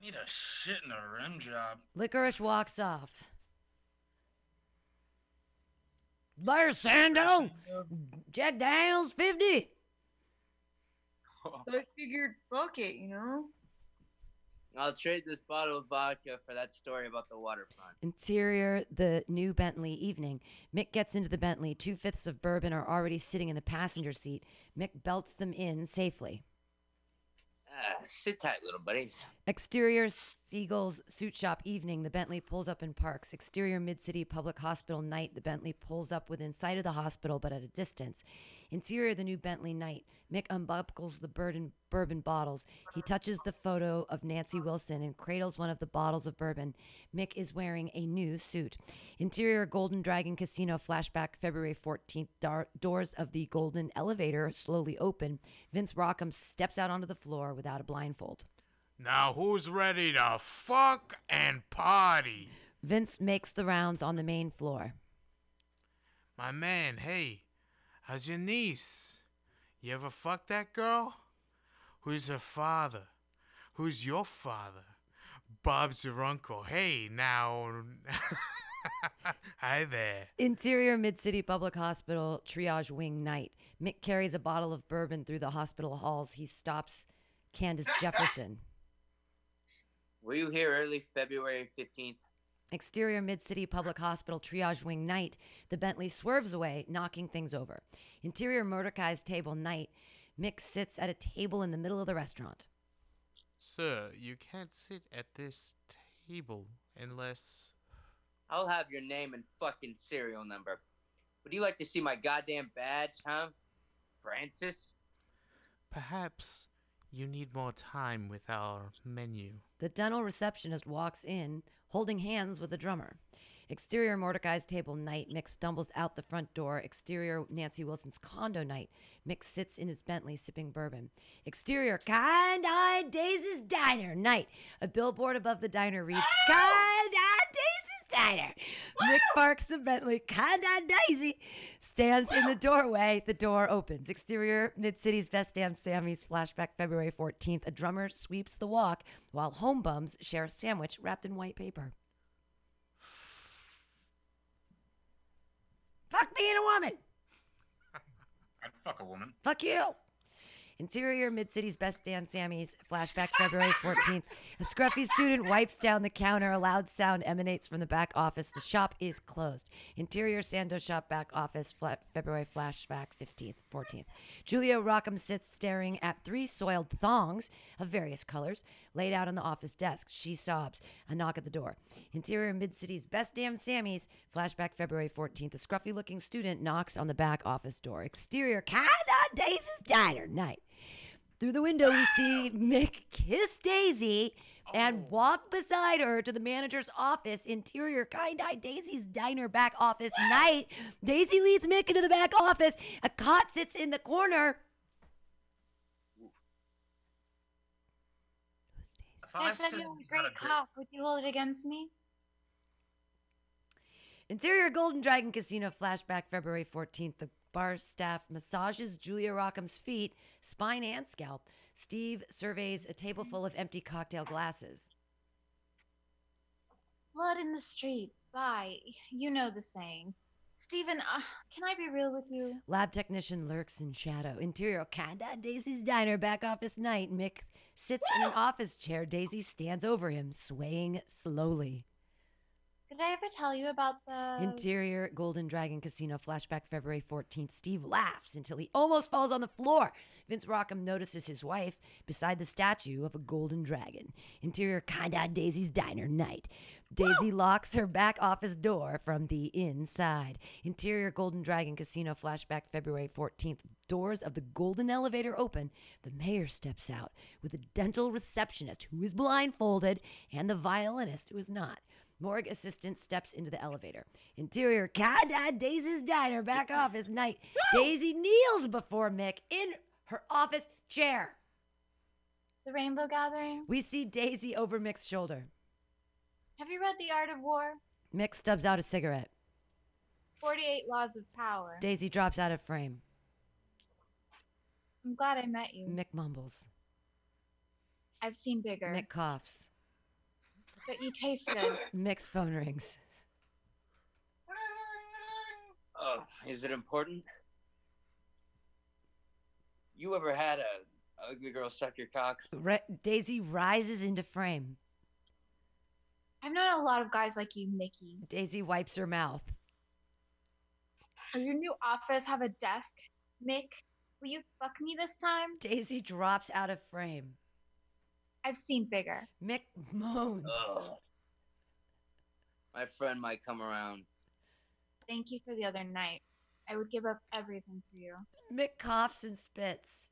Need a shit in a rim job. Licorice walks off. There's Sando. Jack Daniels 50. So I figured, fuck it, you know? I'll trade this bottle of vodka for that story about the waterfront. Interior, the new Bentley evening. Mick gets into the Bentley. Two fifths of bourbon are already sitting in the passenger seat. Mick belts them in safely. Ah, sit tight, little buddies. Exterior Siegel's suit shop evening. The Bentley pulls up in parks. Exterior Mid City Public Hospital night. The Bentley pulls up within sight of the hospital but at a distance. Interior the new Bentley night. Mick unbuckles the bourbon, bourbon bottles. He touches the photo of Nancy Wilson and cradles one of the bottles of bourbon. Mick is wearing a new suit. Interior Golden Dragon Casino flashback February 14th. Dar- doors of the Golden Elevator slowly open. Vince Rockham steps out onto the floor without a blindfold. Now who's ready to fuck and party? Vince makes the rounds on the main floor. My man, hey, how's your niece? You ever fuck that girl? Who's her father? Who's your father? Bob's your uncle. Hey, now. Hi there. Interior Mid City Public Hospital triage wing night. Mick carries a bottle of bourbon through the hospital halls. He stops Candace Jefferson. Were you here early February 15th? Exterior Mid City Public Hospital triage wing night. The Bentley swerves away, knocking things over. Interior Mordecai's table night. Mick sits at a table in the middle of the restaurant. Sir, you can't sit at this table unless. I'll have your name and fucking serial number. Would you like to see my goddamn badge, huh? Francis? Perhaps you need more time with our menu. The dental receptionist walks in, holding hands with the drummer. Exterior Mordecai's table night. Mick stumbles out the front door. Exterior Nancy Wilson's condo night. Mick sits in his Bentley sipping bourbon. Exterior Kind Eye Daisy's Diner night. A billboard above the diner reads Kind Eye Daisy's Diner. Mick parks the Bentley. Kind Eyed Daisy stands in the doorway. The door opens. Exterior Mid City's Best Damn Sammy's flashback February 14th. A drummer sweeps the walk while home bums share a sandwich wrapped in white paper. Fuck being a woman. I'd fuck a woman. Fuck you. Interior Mid City's Best Damn Sammy's flashback February 14th. A scruffy student wipes down the counter. A loud sound emanates from the back office. The shop is closed. Interior Sando shop back office fla- February flashback 15th, 14th. Julia Rockham sits staring at three soiled thongs of various colors laid out on the office desk. She sobs. A knock at the door. Interior Mid City's Best Damn Sammy's flashback February 14th. A scruffy looking student knocks on the back office door. Exterior Kinda Daisy's Diner night. Through the window, we see Mick kiss Daisy and oh. walk beside her to the manager's office. Interior, kind eyed Daisy's diner back office night. Daisy leads Mick into the back office. A cot sits in the corner. If I I said said you had a great a gr- cock. Would you hold it against me? Interior Golden Dragon Casino flashback February 14th. The bar staff massages Julia Rockham's feet, spine, and scalp. Steve surveys a table full of empty cocktail glasses. Blood in the streets. Bye. You know the saying. Stephen, uh, can I be real with you? Lab technician lurks in shadow. Interior Kinda Daisy's diner back office night. Mick sits in an office chair. Daisy stands over him, swaying slowly. Did I ever tell you about the Interior Golden Dragon Casino flashback February 14th. Steve laughs until he almost falls on the floor. Vince Rockham notices his wife beside the statue of a golden dragon. Interior Kinda Daisy's diner night. Daisy locks her back office door from the inside. Interior Golden Dragon Casino flashback February 14th. Doors of the golden elevator open. The mayor steps out with a dental receptionist who is blindfolded and the violinist who is not. Morgue assistant steps into the elevator. Interior Kinda Daisy's diner back office night. Daisy kneels before Mick in her office chair. the Rainbow Gathering? We see Daisy over Mick's shoulder. Have you read The Art of War? Mick stubs out a cigarette. 48 Laws of Power. Daisy drops out of frame. I'm glad I met you. Mick mumbles. I've seen bigger. Mick coughs. But you taste good. Mick's phone rings. Oh, is it important? You ever had a ugly girl suck your cock? Re- Daisy rises into frame. I've known a lot of guys like you, Mickey. Daisy wipes her mouth. Does your new office have a desk? Mick, will you fuck me this time? Daisy drops out of frame. I've seen bigger. Mick moans. Ugh. My friend might come around. Thank you for the other night. I would give up everything for you. Mick coughs and spits.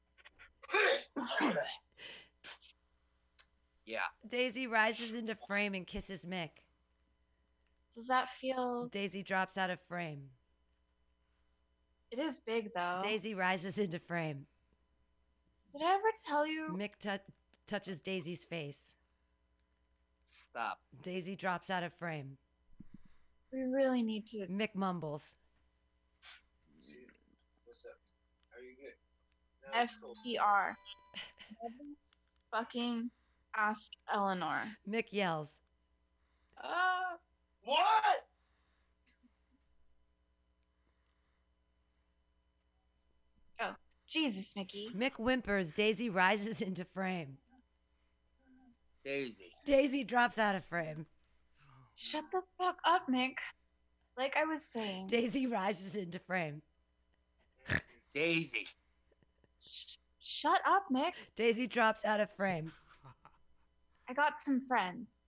Yeah. Daisy rises into frame and kisses Mick. Does that feel? Daisy drops out of frame. It is big though. Daisy rises into frame. Did I ever tell you? Mick tou touches Daisy's face. Stop. Daisy drops out of frame. We really need to. Mick mumbles. What's up? Are you good? No, it's F cool. E R. Fucking ask Eleanor. Mick yells. Ah. What? Oh, Jesus, Mickey. Mick whimpers. Daisy rises into frame. Daisy. Daisy drops out of frame. Shut the fuck up, Mick. Like I was saying. Daisy rises into frame. Daisy. Shut up, Mick. Daisy drops out of frame. I got some friends.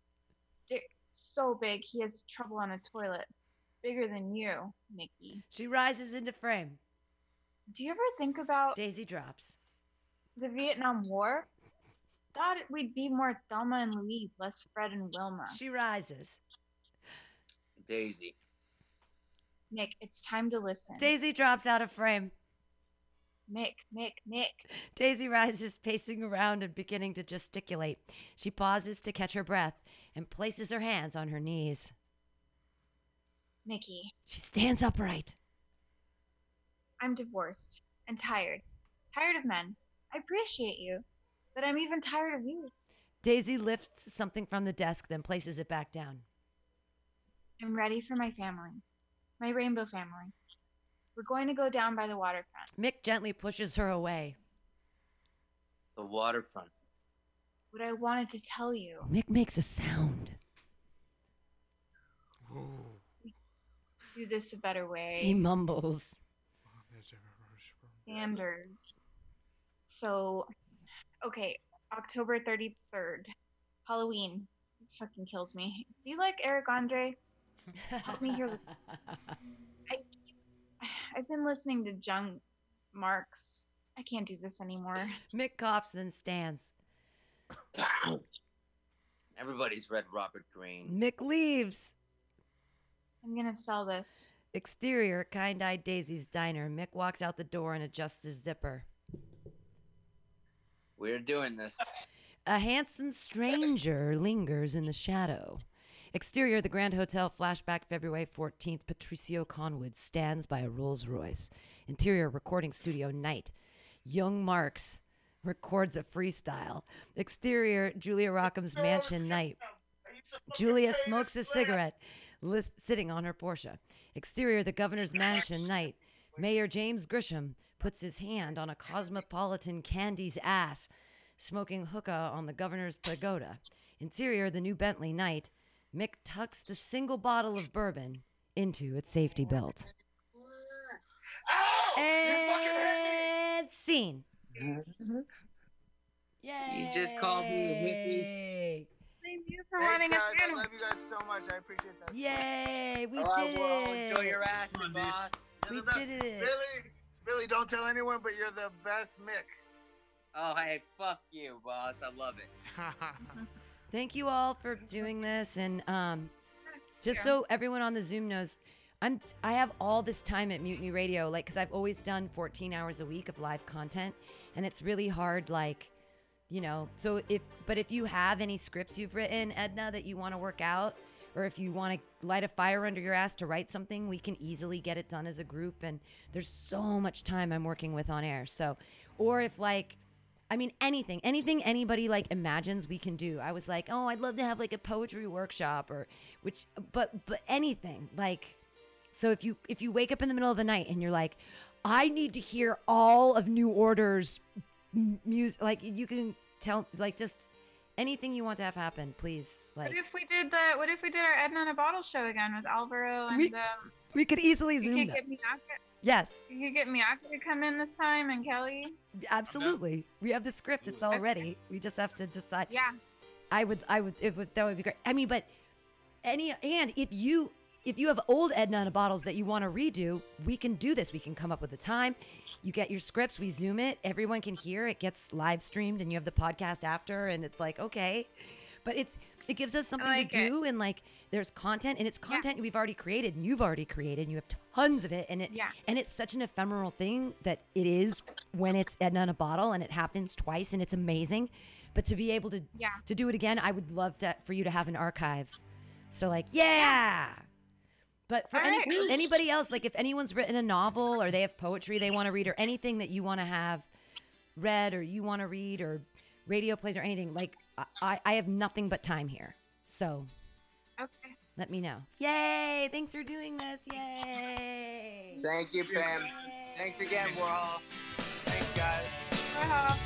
Dick so big he has trouble on a toilet. Bigger than you, Mickey. She rises into frame. Do you ever think about Daisy drops. the Vietnam War? Thought it would be more Thelma and Louise, less Fred and Wilma. She rises. Daisy. Mick, it's time to listen. Daisy drops out of frame. Mick, Mick, Mick. Daisy rises, pacing around and beginning to gesticulate. She pauses to catch her breath and places her hands on her knees. Mickey, She stands upright. I'm divorced and tired. Tired of men. I appreciate you, but I'm even tired of you. Daisy lifts something from the desk, then places it back down. I'm ready for my family. My rainbow family. We're going to go down by the waterfront. Mick gently pushes her away. The waterfront. What I wanted to tell you. Mick makes a sound. Do this a better way. He mumbles. Standards. So, okay, October 33rd. Halloween. Fucking kills me. Do you like Eric Andre? Help me here. I, I've been listening to Jung Marks. I can't do this anymore. Mick coughs, then stands. Everybody's read Robert Greene. Mick leaves. I'm gonna sell this. Exterior, kind eyed Daisy's diner. Mick walks out the door and adjusts his zipper. We're doing this. A handsome stranger lingers in the shadow. Exterior, the Grand Hotel, flashback February 14th. Patricio Conwood stands by a Rolls Royce. Interior, recording studio, night. Young Marks records a freestyle. Exterior, Julia Rockham's mansion, night. Julia smokes a cigarette, li- sitting on her Porsche. Exterior, the governor's mansion, night. Mayor James Grisham puts his hand on a cosmopolitan candy's ass, smoking hookah on the governor's pagoda. Interior, the new Bentley, Knight. Mick tucks the single bottle of bourbon into its safety belt. Oh, and scene. Yay! You just called me a hippie. Thank you for Thanks, running guys. a I love you guys so much. I appreciate that. Yay! We All right, did well, it! enjoy your action, boss. You're We the best. did it. Really, really, don't tell anyone, but you're the best Mick. Oh, hey, fuck you, boss. I love it. Thank you all for doing this, and um, just so everyone on the Zoom knows, I'm I have all this time at Mutiny Radio, like because I've always done 14 hours a week of live content, and it's really hard, like, you know. So if but if you have any scripts you've written, Edna, that you want to work out, or if you want to light a fire under your ass to write something, we can easily get it done as a group. And there's so much time I'm working with on air. So, or if like I mean, anything, anything anybody like imagines we can do. I was like, oh, I'd love to have like a poetry workshop or which, but but anything like. So if you if you wake up in the middle of the night and you're like, I need to hear all of New Order's music, like you can tell, like just anything you want to have happen, please. Like What if we did the What if we did our Edna in a Bottle show again with Alvaro and We- um, we could easily you zoom could get Miyaka. Yes, You could get Miyaka to come in this time and Kelly. absolutely. We have the script; it's all Okay. ready. We just have to decide. Yeah. I would, I would, it would, that would be great. I mean, but any, and if you, if you have old Edna in a bottles that you want to redo, we can do this. We can come up with a time. You get your scripts, we zoom it, everyone can hear. It gets live streamed, and you have the podcast after, and it's like okay. But it's it gives us something like to it. do, and like there's content, and it's content we've already created, and you've already created, and you have tons of it, and it Yeah. and it's such an ephemeral thing that it is when it's Edna in a bottle, and it happens twice, and it's amazing. But to be able to Yeah. to do it again, I would love to for you to have an archive. So like, yeah. But for any, right. anybody else, like if anyone's written a novel or they have poetry they want to read or anything that you want to have read or you want to read or radio plays or anything, like I, I have nothing but time here. So Okay. let me know. Yay! Thanks for doing this. Yay! Thank you, Pam. Thanks again, Warhol. Thanks, guys. Bye.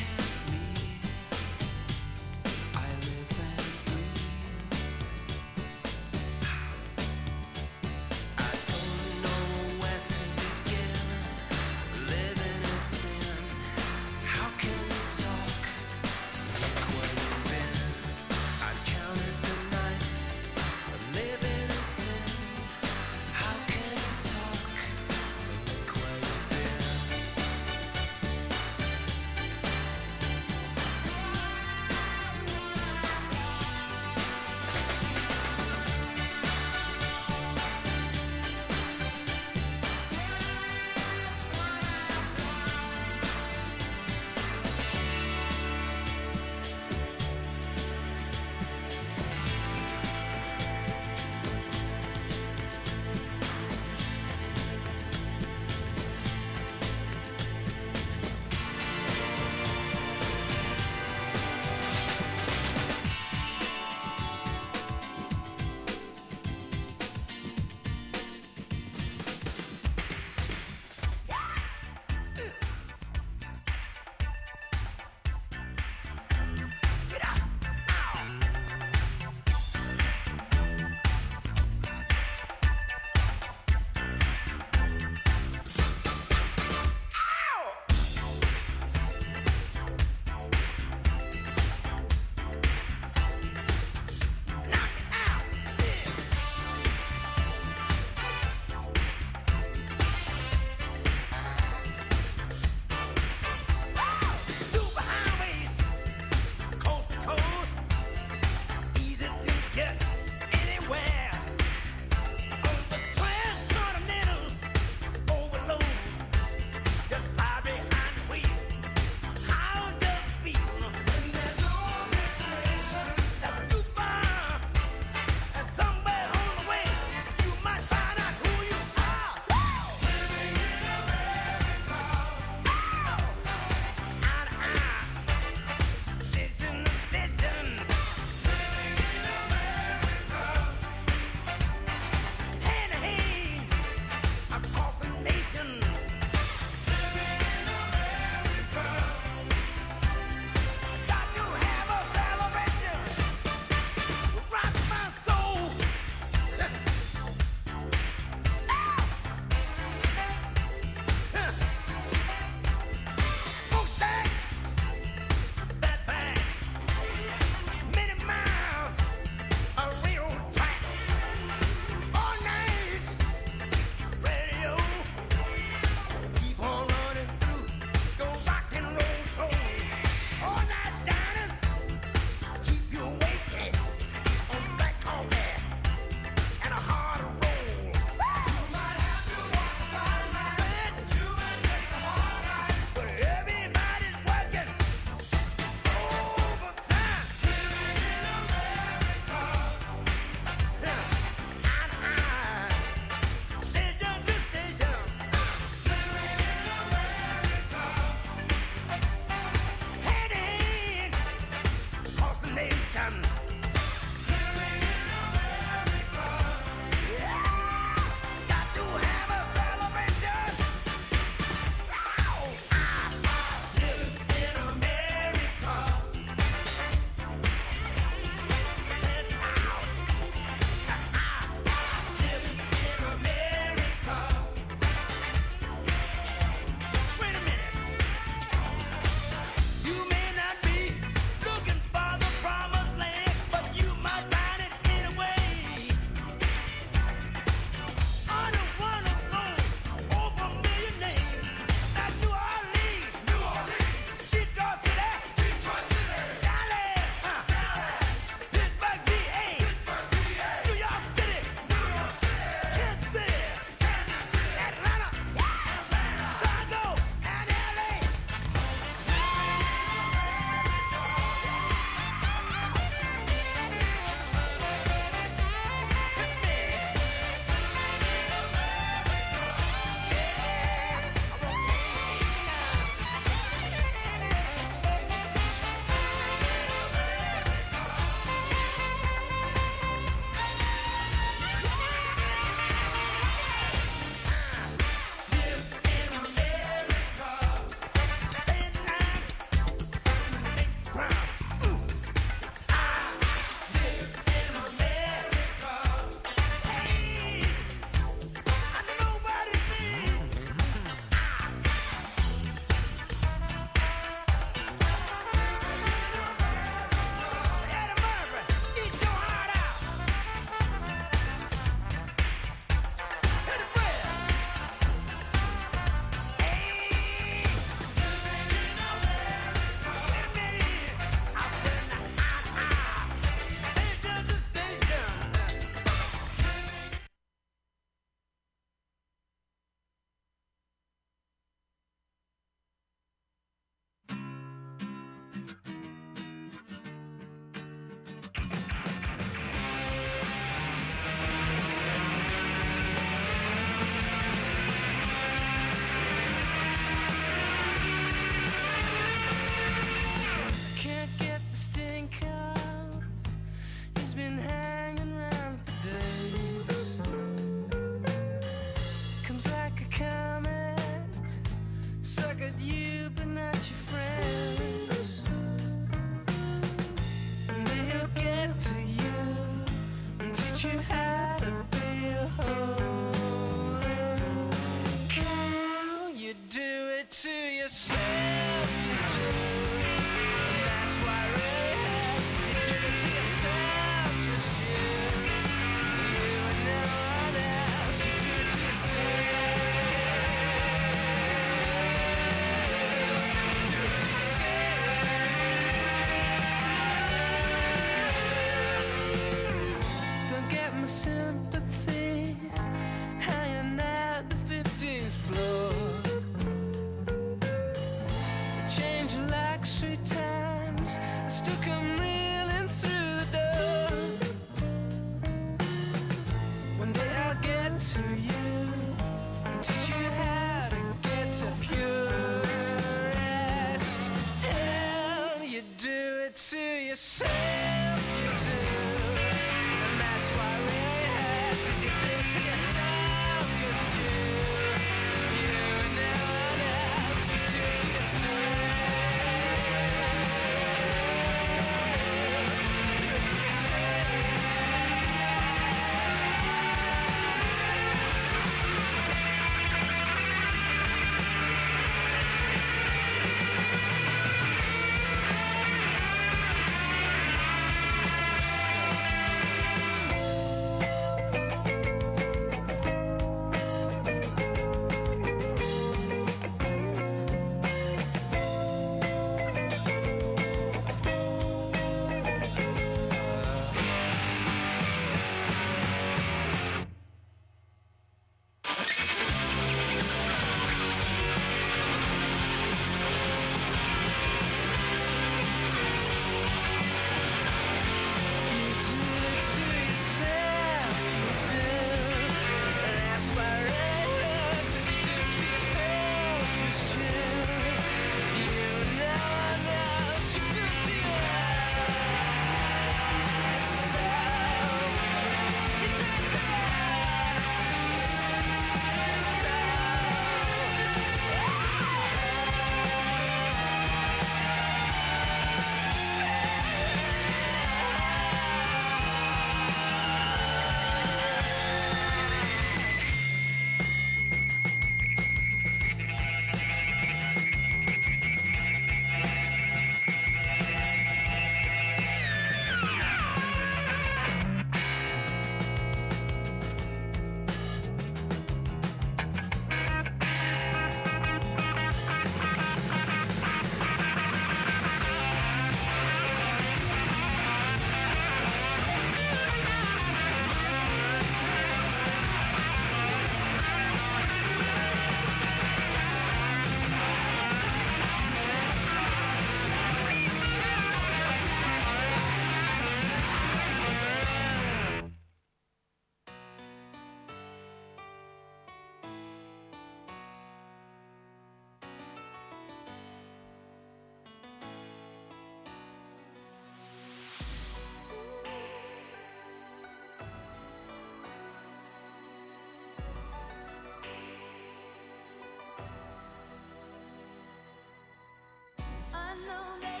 know that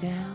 down.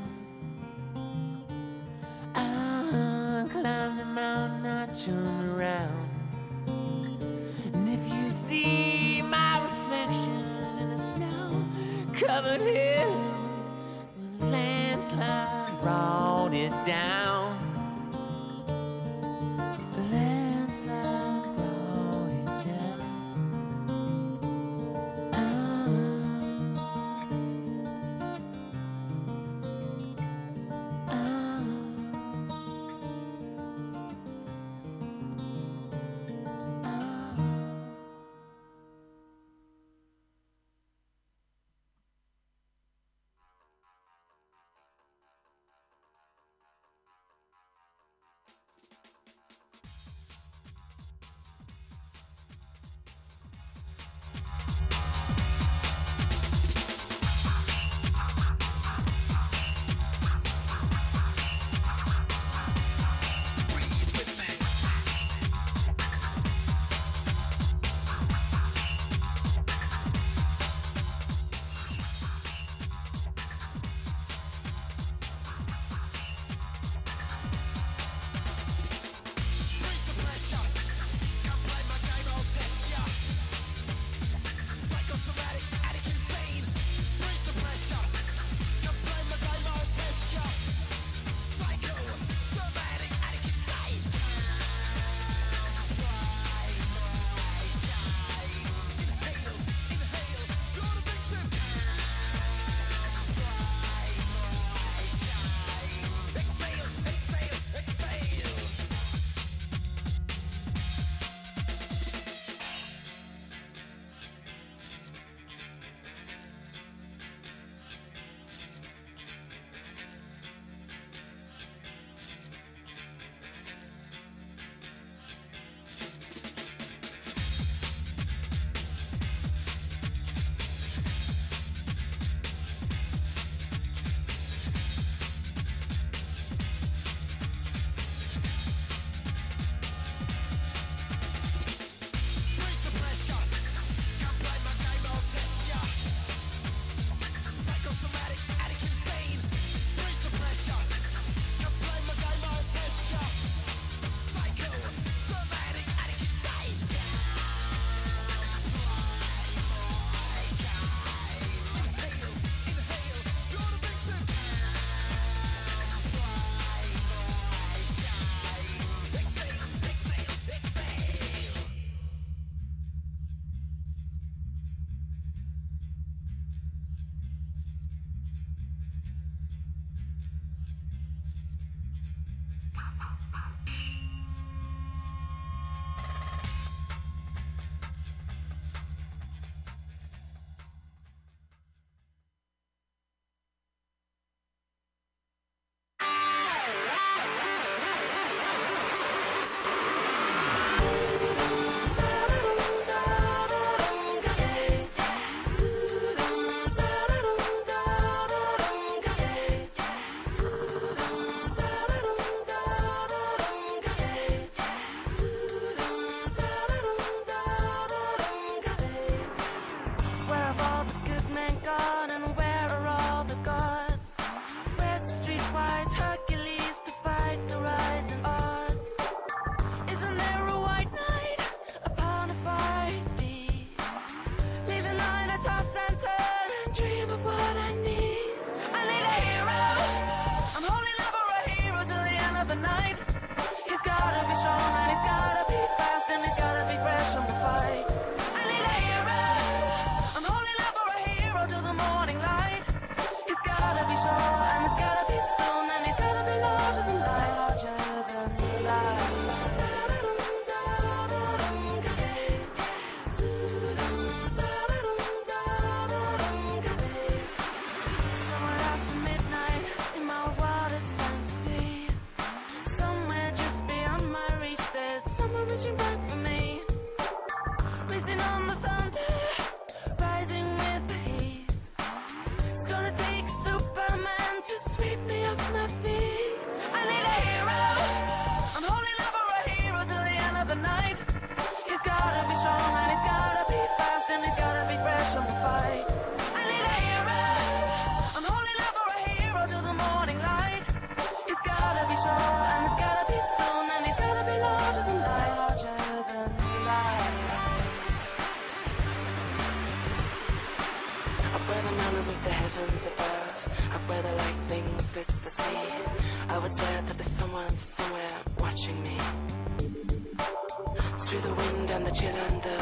Wind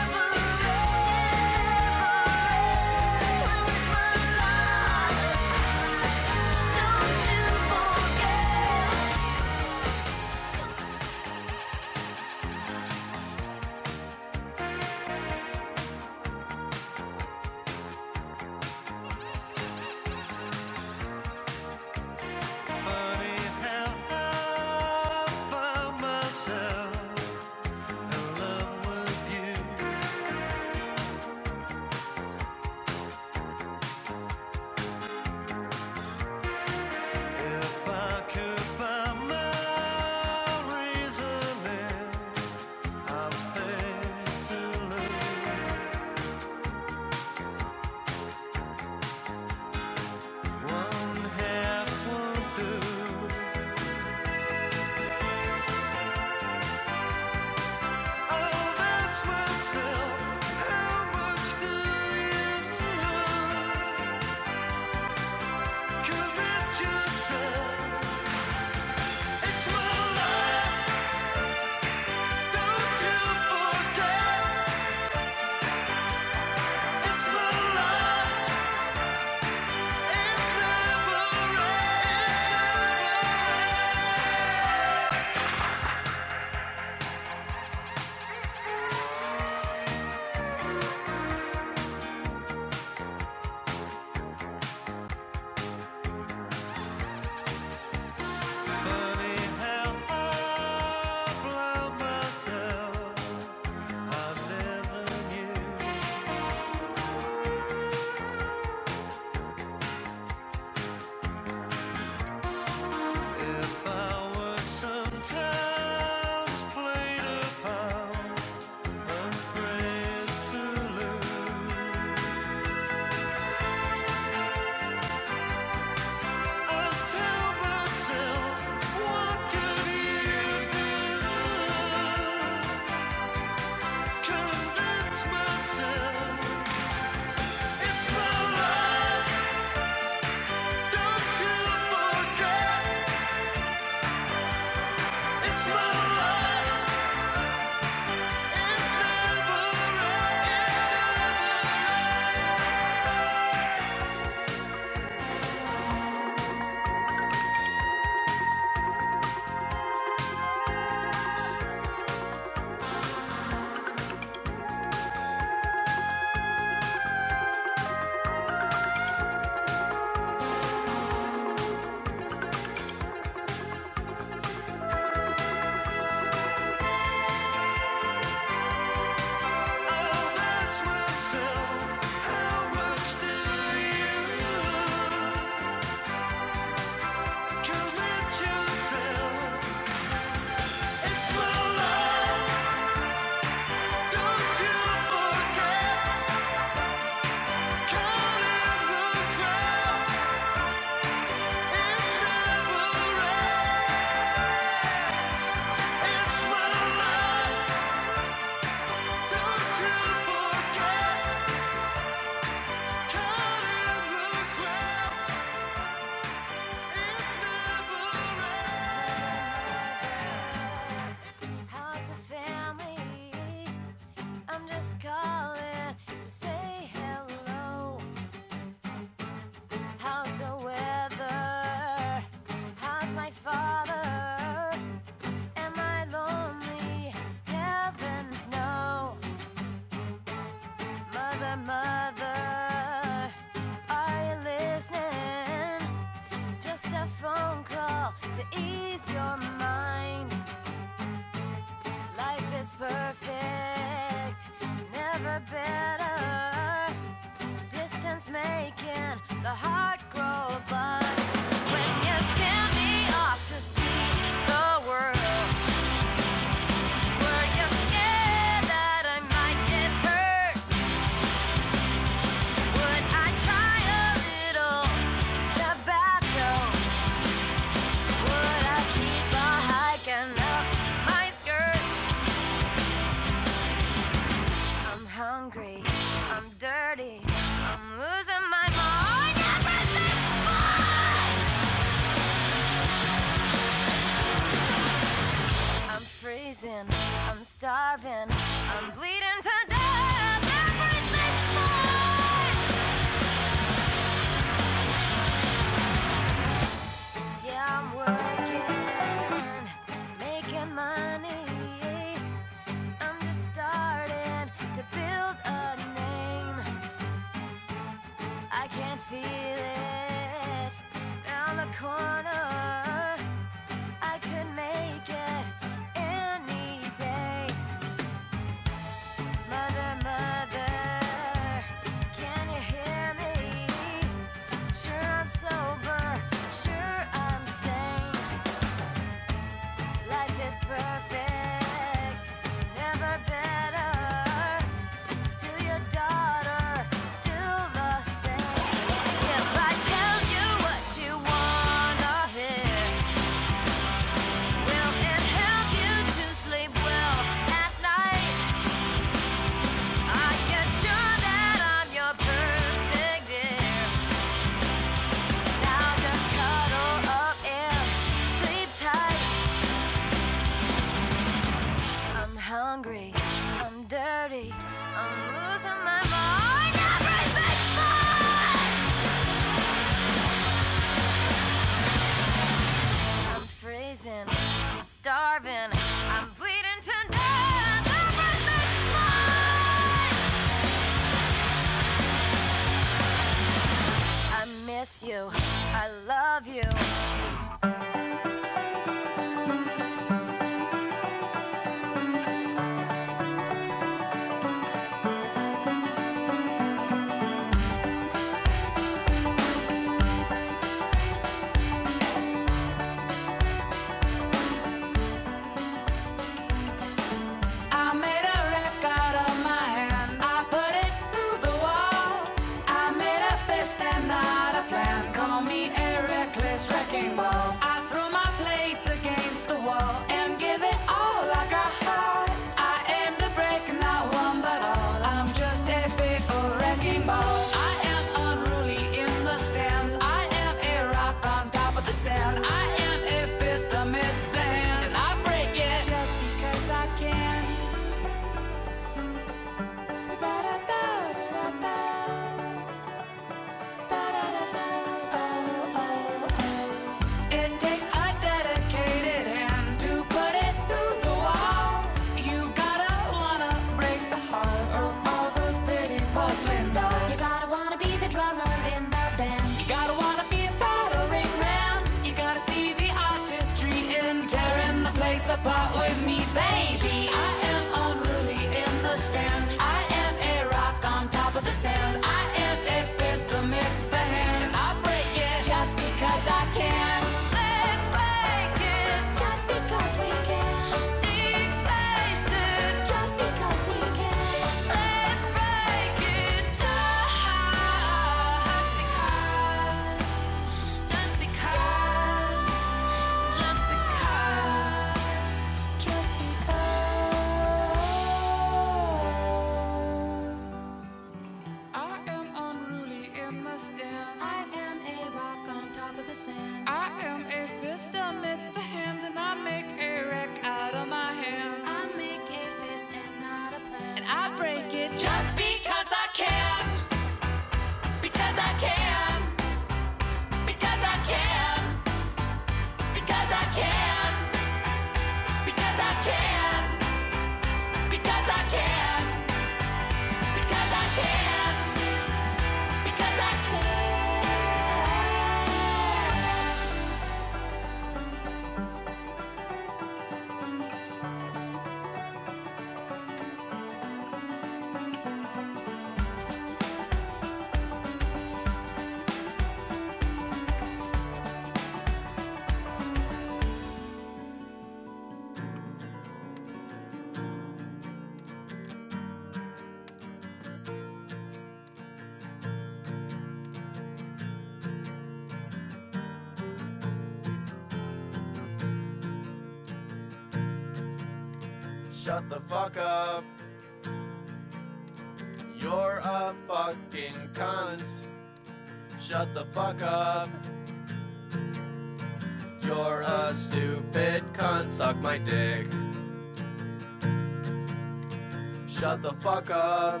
Shut the fuck up.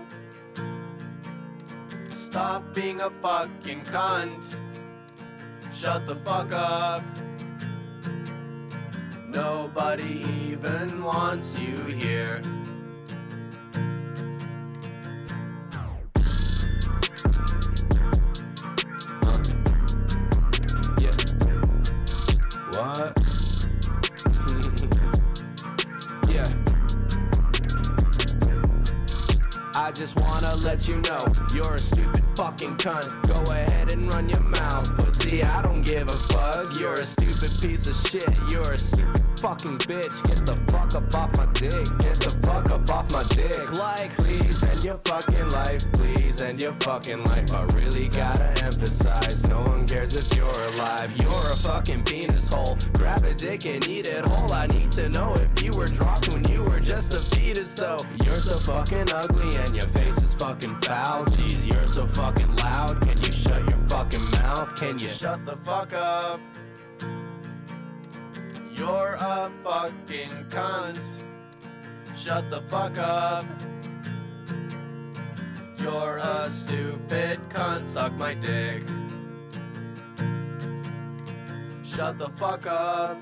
Stop being a fucking cunt. Shut the fuck up. Nobody even wants you here. I just wanna let you know you're a stupid fucking cunt. Go ahead and run your mouth, pussy. I don't give a fuck. You're a stupid piece of shit. You're a stupid fucking bitch. Get the fuck up off my dick. Get the fuck up off my dick. Like, please end your fucking life. Please end your fucking life. I really gotta emphasize. No one cares if you're alive. You're a fucking penis hole. Grab a dick and eat it whole. I need to know if you were dropped when you were just a fetus, though. You're so fucking ugly and your face is fucking foul. Jeez, you're so fucking loud. Can you shut your fucking mouth? Can you shut the fuck up? You're a fucking cunt. Shut the fuck up. You're a stupid cunt. Suck my dick. Shut the fuck up.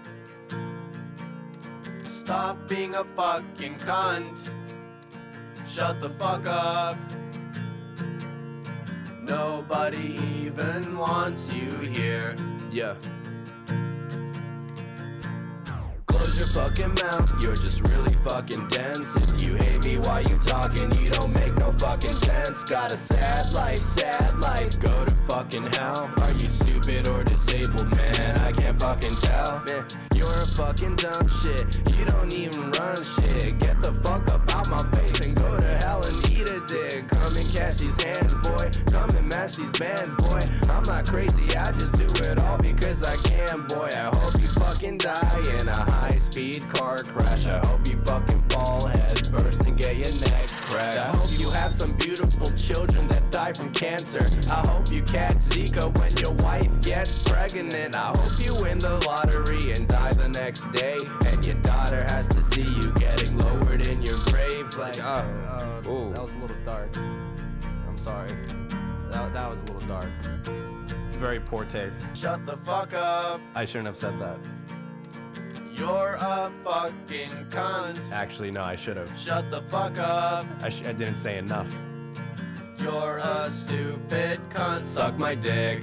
Stop being a fucking cunt. Shut the fuck up. Nobody even wants you here. Yeah. Close your fucking mouth, you're just really fucking dense. If you hate me while you talking, you don't make no fucking sense. Got a sad life, sad life, go to fucking hell. Are you stupid or disabled, man? I can't fucking tell. Man, you're a fucking dumb shit. You don't even run shit. Get the fuck up out my face and go to hell and eat a dick. Come and catch these hands, boy. Come and match these bands, boy. I'm not crazy, I just do it all because I can, boy. I hope you fucking die in a high speed car crash. I hope you fucking fall head first and get your neck cracked. I hope you have some beautiful children that die from cancer. I hope you catch Zika when your wife gets pregnant. I hope you win the lottery and die the next day. And your daughter has to see you getting lowered in your grave. Like, Uh, that was a little dark. I'm sorry. That, that was a little dark. Very poor taste. shut the fuck up. I shouldn't have said that. You're a fucking cunt. Actually, no, I should have. Shut the fuck up. I, sh- I didn't say enough. You're a stupid cunt. Suck my dick.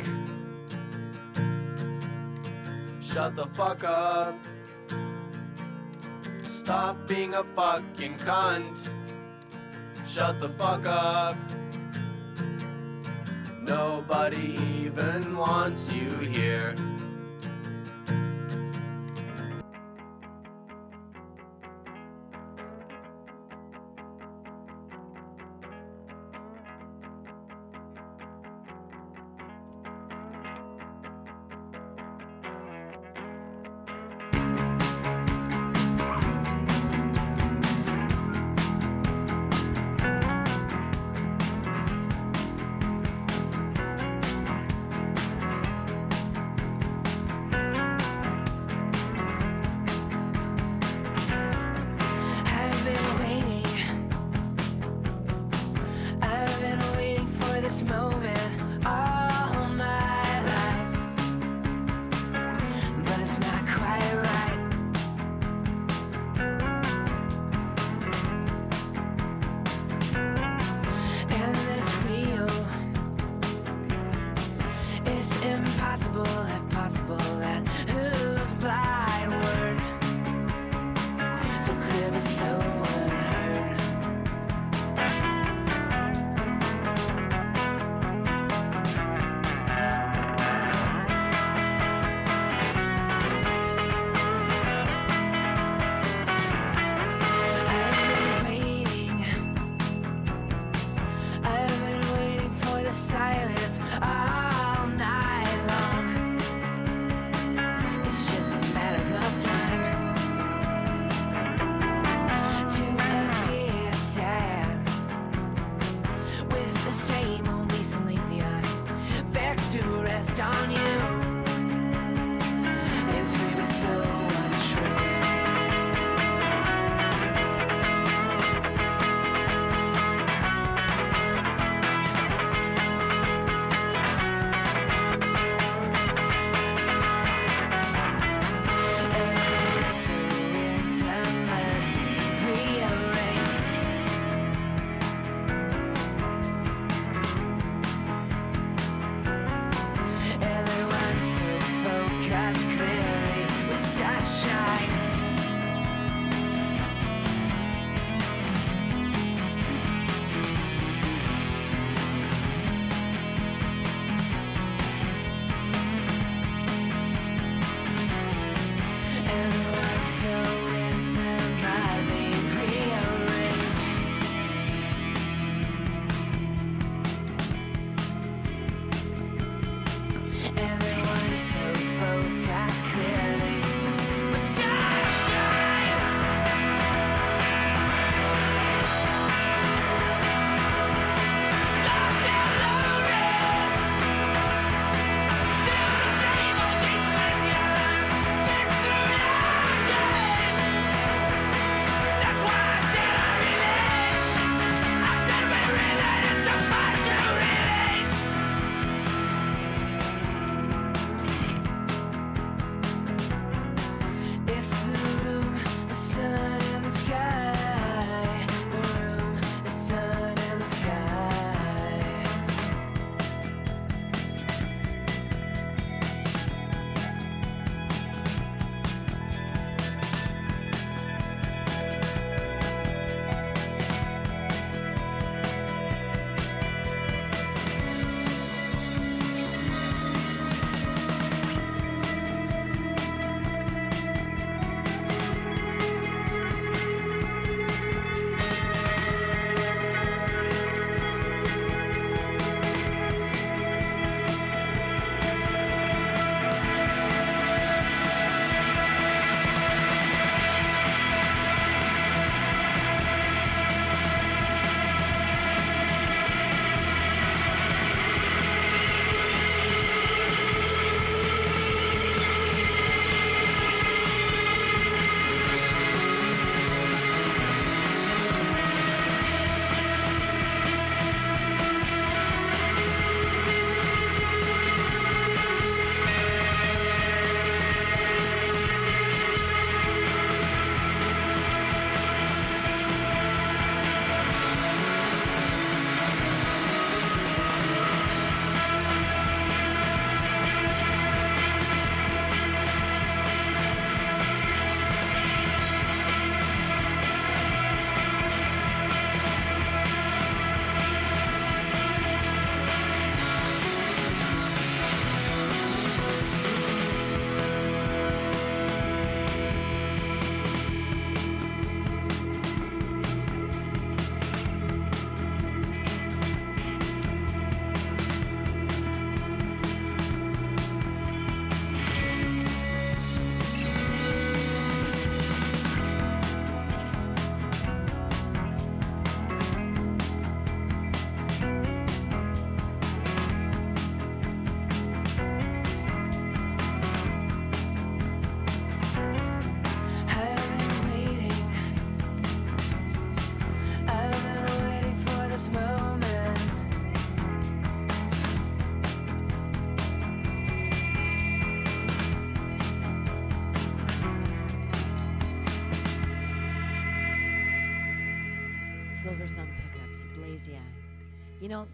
Shut the fuck up. Stop being a fucking cunt. Shut the fuck up. Nobody even wants you here.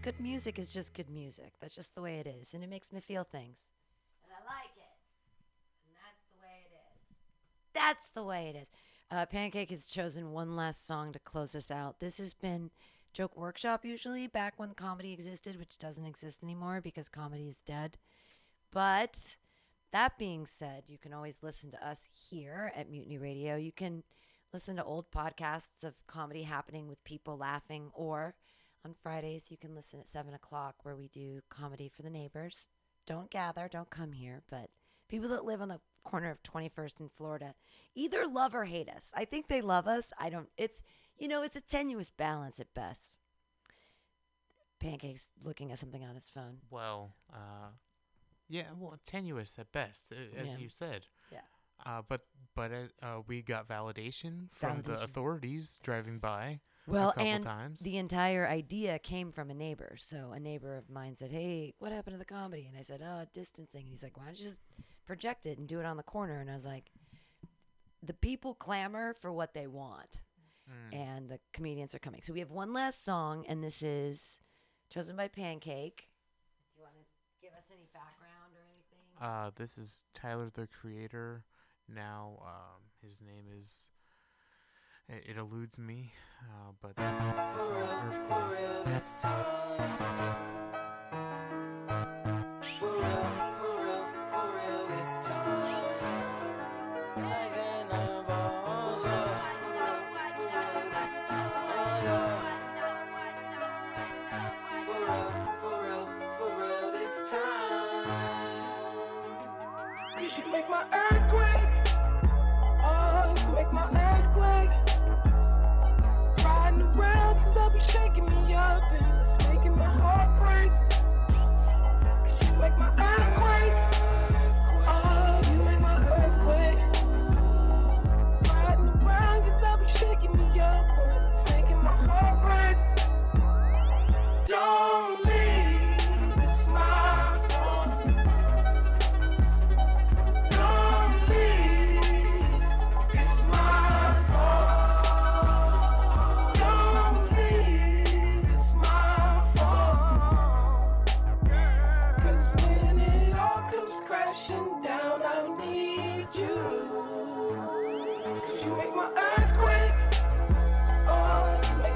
Good music is just good music. That's just the way it is, and it makes me feel things. And I like it. And that's the way it is. That's the way it is. Uh, Pancake has chosen one last song to close us out. This has been Joke Workshop, usually, back when comedy existed, which doesn't exist anymore because comedy is dead. But that being said, you can always listen to us here at Mutiny Radio. You can listen to old podcasts of comedy happening with people laughing, or on Fridays, you can listen at 7 o'clock where we do comedy for the neighbors. Don't gather, don't come here, but people that live on the corner of 21st in Florida either love or hate us. I think they love us. I don't, it's, you know, it's a tenuous balance at best. Pancake's looking at something on his phone. Well, uh, Yeah, well, tenuous at best, uh, as Yeah. you said. Yeah. Uh, but but uh, uh, we got validation from the authorities driving by. Well, and times. the entire idea came from a neighbor. So a neighbor of mine said, "Hey, what happened to the comedy?" And I said, "Oh, distancing." And he's like, "Why don't you just project it and do it on the corner?" And I was like, "The people clamor for what they want, Mm. and the comedians are coming." So we have one last song, and this is chosen by Pancake. Do you want to give us any background or anything? Uh, this is Tyler the Creator. Now, um, his name is. It, it eludes me, uh, but this is the song Earthquake. For real, for real, for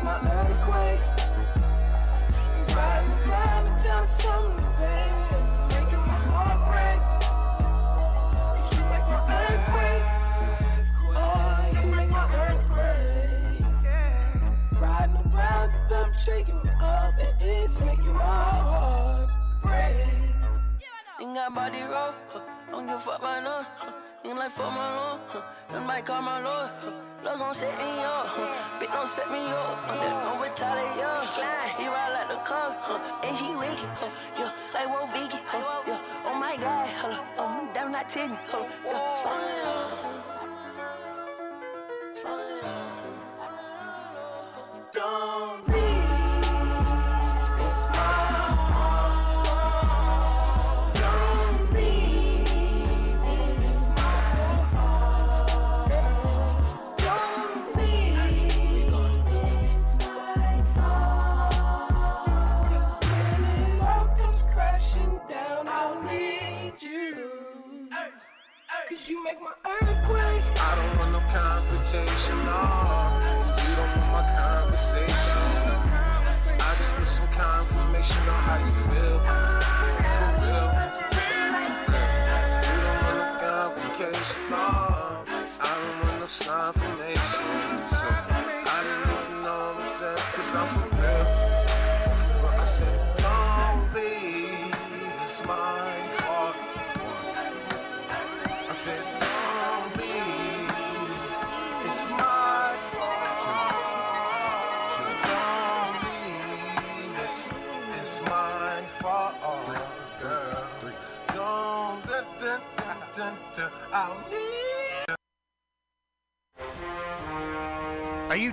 my earthquake. Riding making my heart break. You make my earthquake. Oh, you make my earthquake. Riding around, shaking me up, and it's making my heart break. Ain't got body roll, huh. don't give a fuck no. Huh. Ain't like for my lord, huh. Might call my lord. Huh. Love gon' set me up, huh. bitch don't set me up. Huh. Don't retaliate, yo. He ride like the car, huh. and she wicked, huh. yeah, like Wolf Vicky, huh. yeah. Oh my God, hold up, oh, me damn not titty, hold up. Slow it down, slow it down. Don't leave, don't want no confrontation, no. You don't want my conversation. I just need some confirmation on how you feel. For real. You don't want no complication. I don't want no confirmation.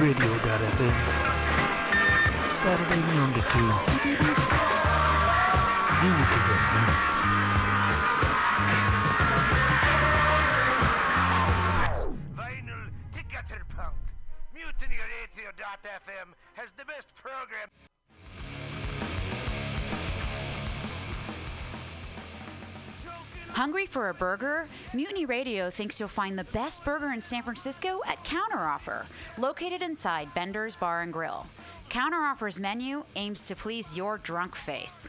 radio radio.fm Saturday noon to two. Do what you get, man. Vinyl to punk. Mutiny radio fm has the best program. Hungry for a burger? Mutiny Radio thinks you'll find the best burger in San Francisco at Counteroffer, located inside Bender's Bar and Grill. Counteroffer's menu aims to please your drunk face.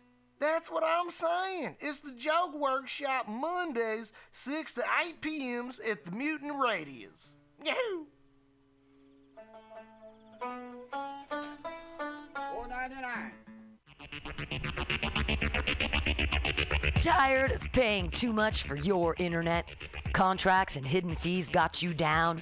That's what I'm saying. It's the Joke Workshop Mondays, 6 to 8 p.m.s at the Mutant Radius. Yahoo! Four ninety nine. Tired of paying too much for your internet? Contracts and hidden fees got you down?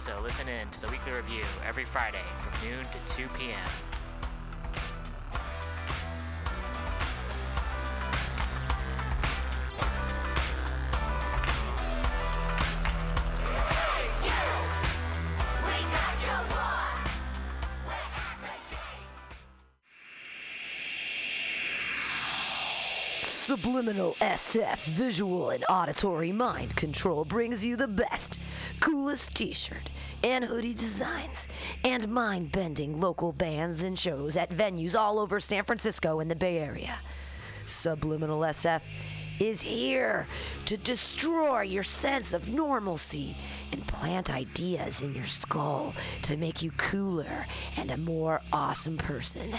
So listen in to the weekly review every Friday from noon to 2 p.m. Subliminal SF visual and auditory mind control brings you the best, coolest t shirt and hoodie designs and mind bending local bands and shows at venues all over San Francisco and the Bay Area. Subliminal SF is here to destroy your sense of normalcy and plant ideas in your skull to make you cooler and a more awesome person.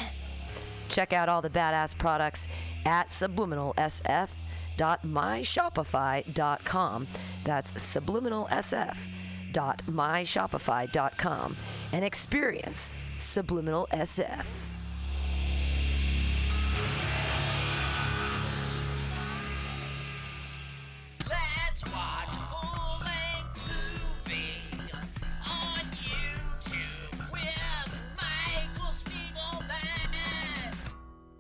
Check out all the badass products at subliminalsf.myshopify.com. That's subliminalsf.myshopify.com and experience Subliminal SF.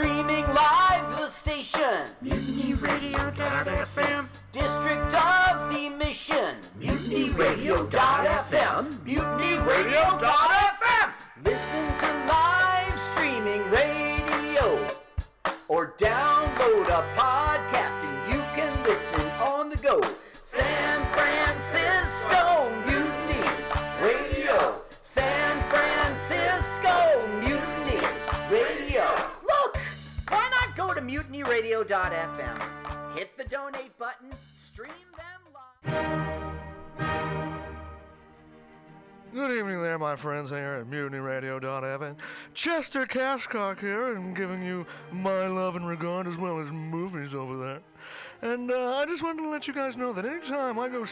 Streaming live the station. MutinyRadio.fm. District of the Mission. MutinyRadio.fm. MutinyRadio.fm. Listen to live streaming radio or download a podcast and you can listen on the go. San Francisco mutinyradio.fm? Hit the donate button, stream them live. Good evening there, my friends here at MutinyRadio.fm. Chester Cashcock here, and giving you my love and regard as well as movies over there. And uh, I just wanted to let you guys know that anytime I go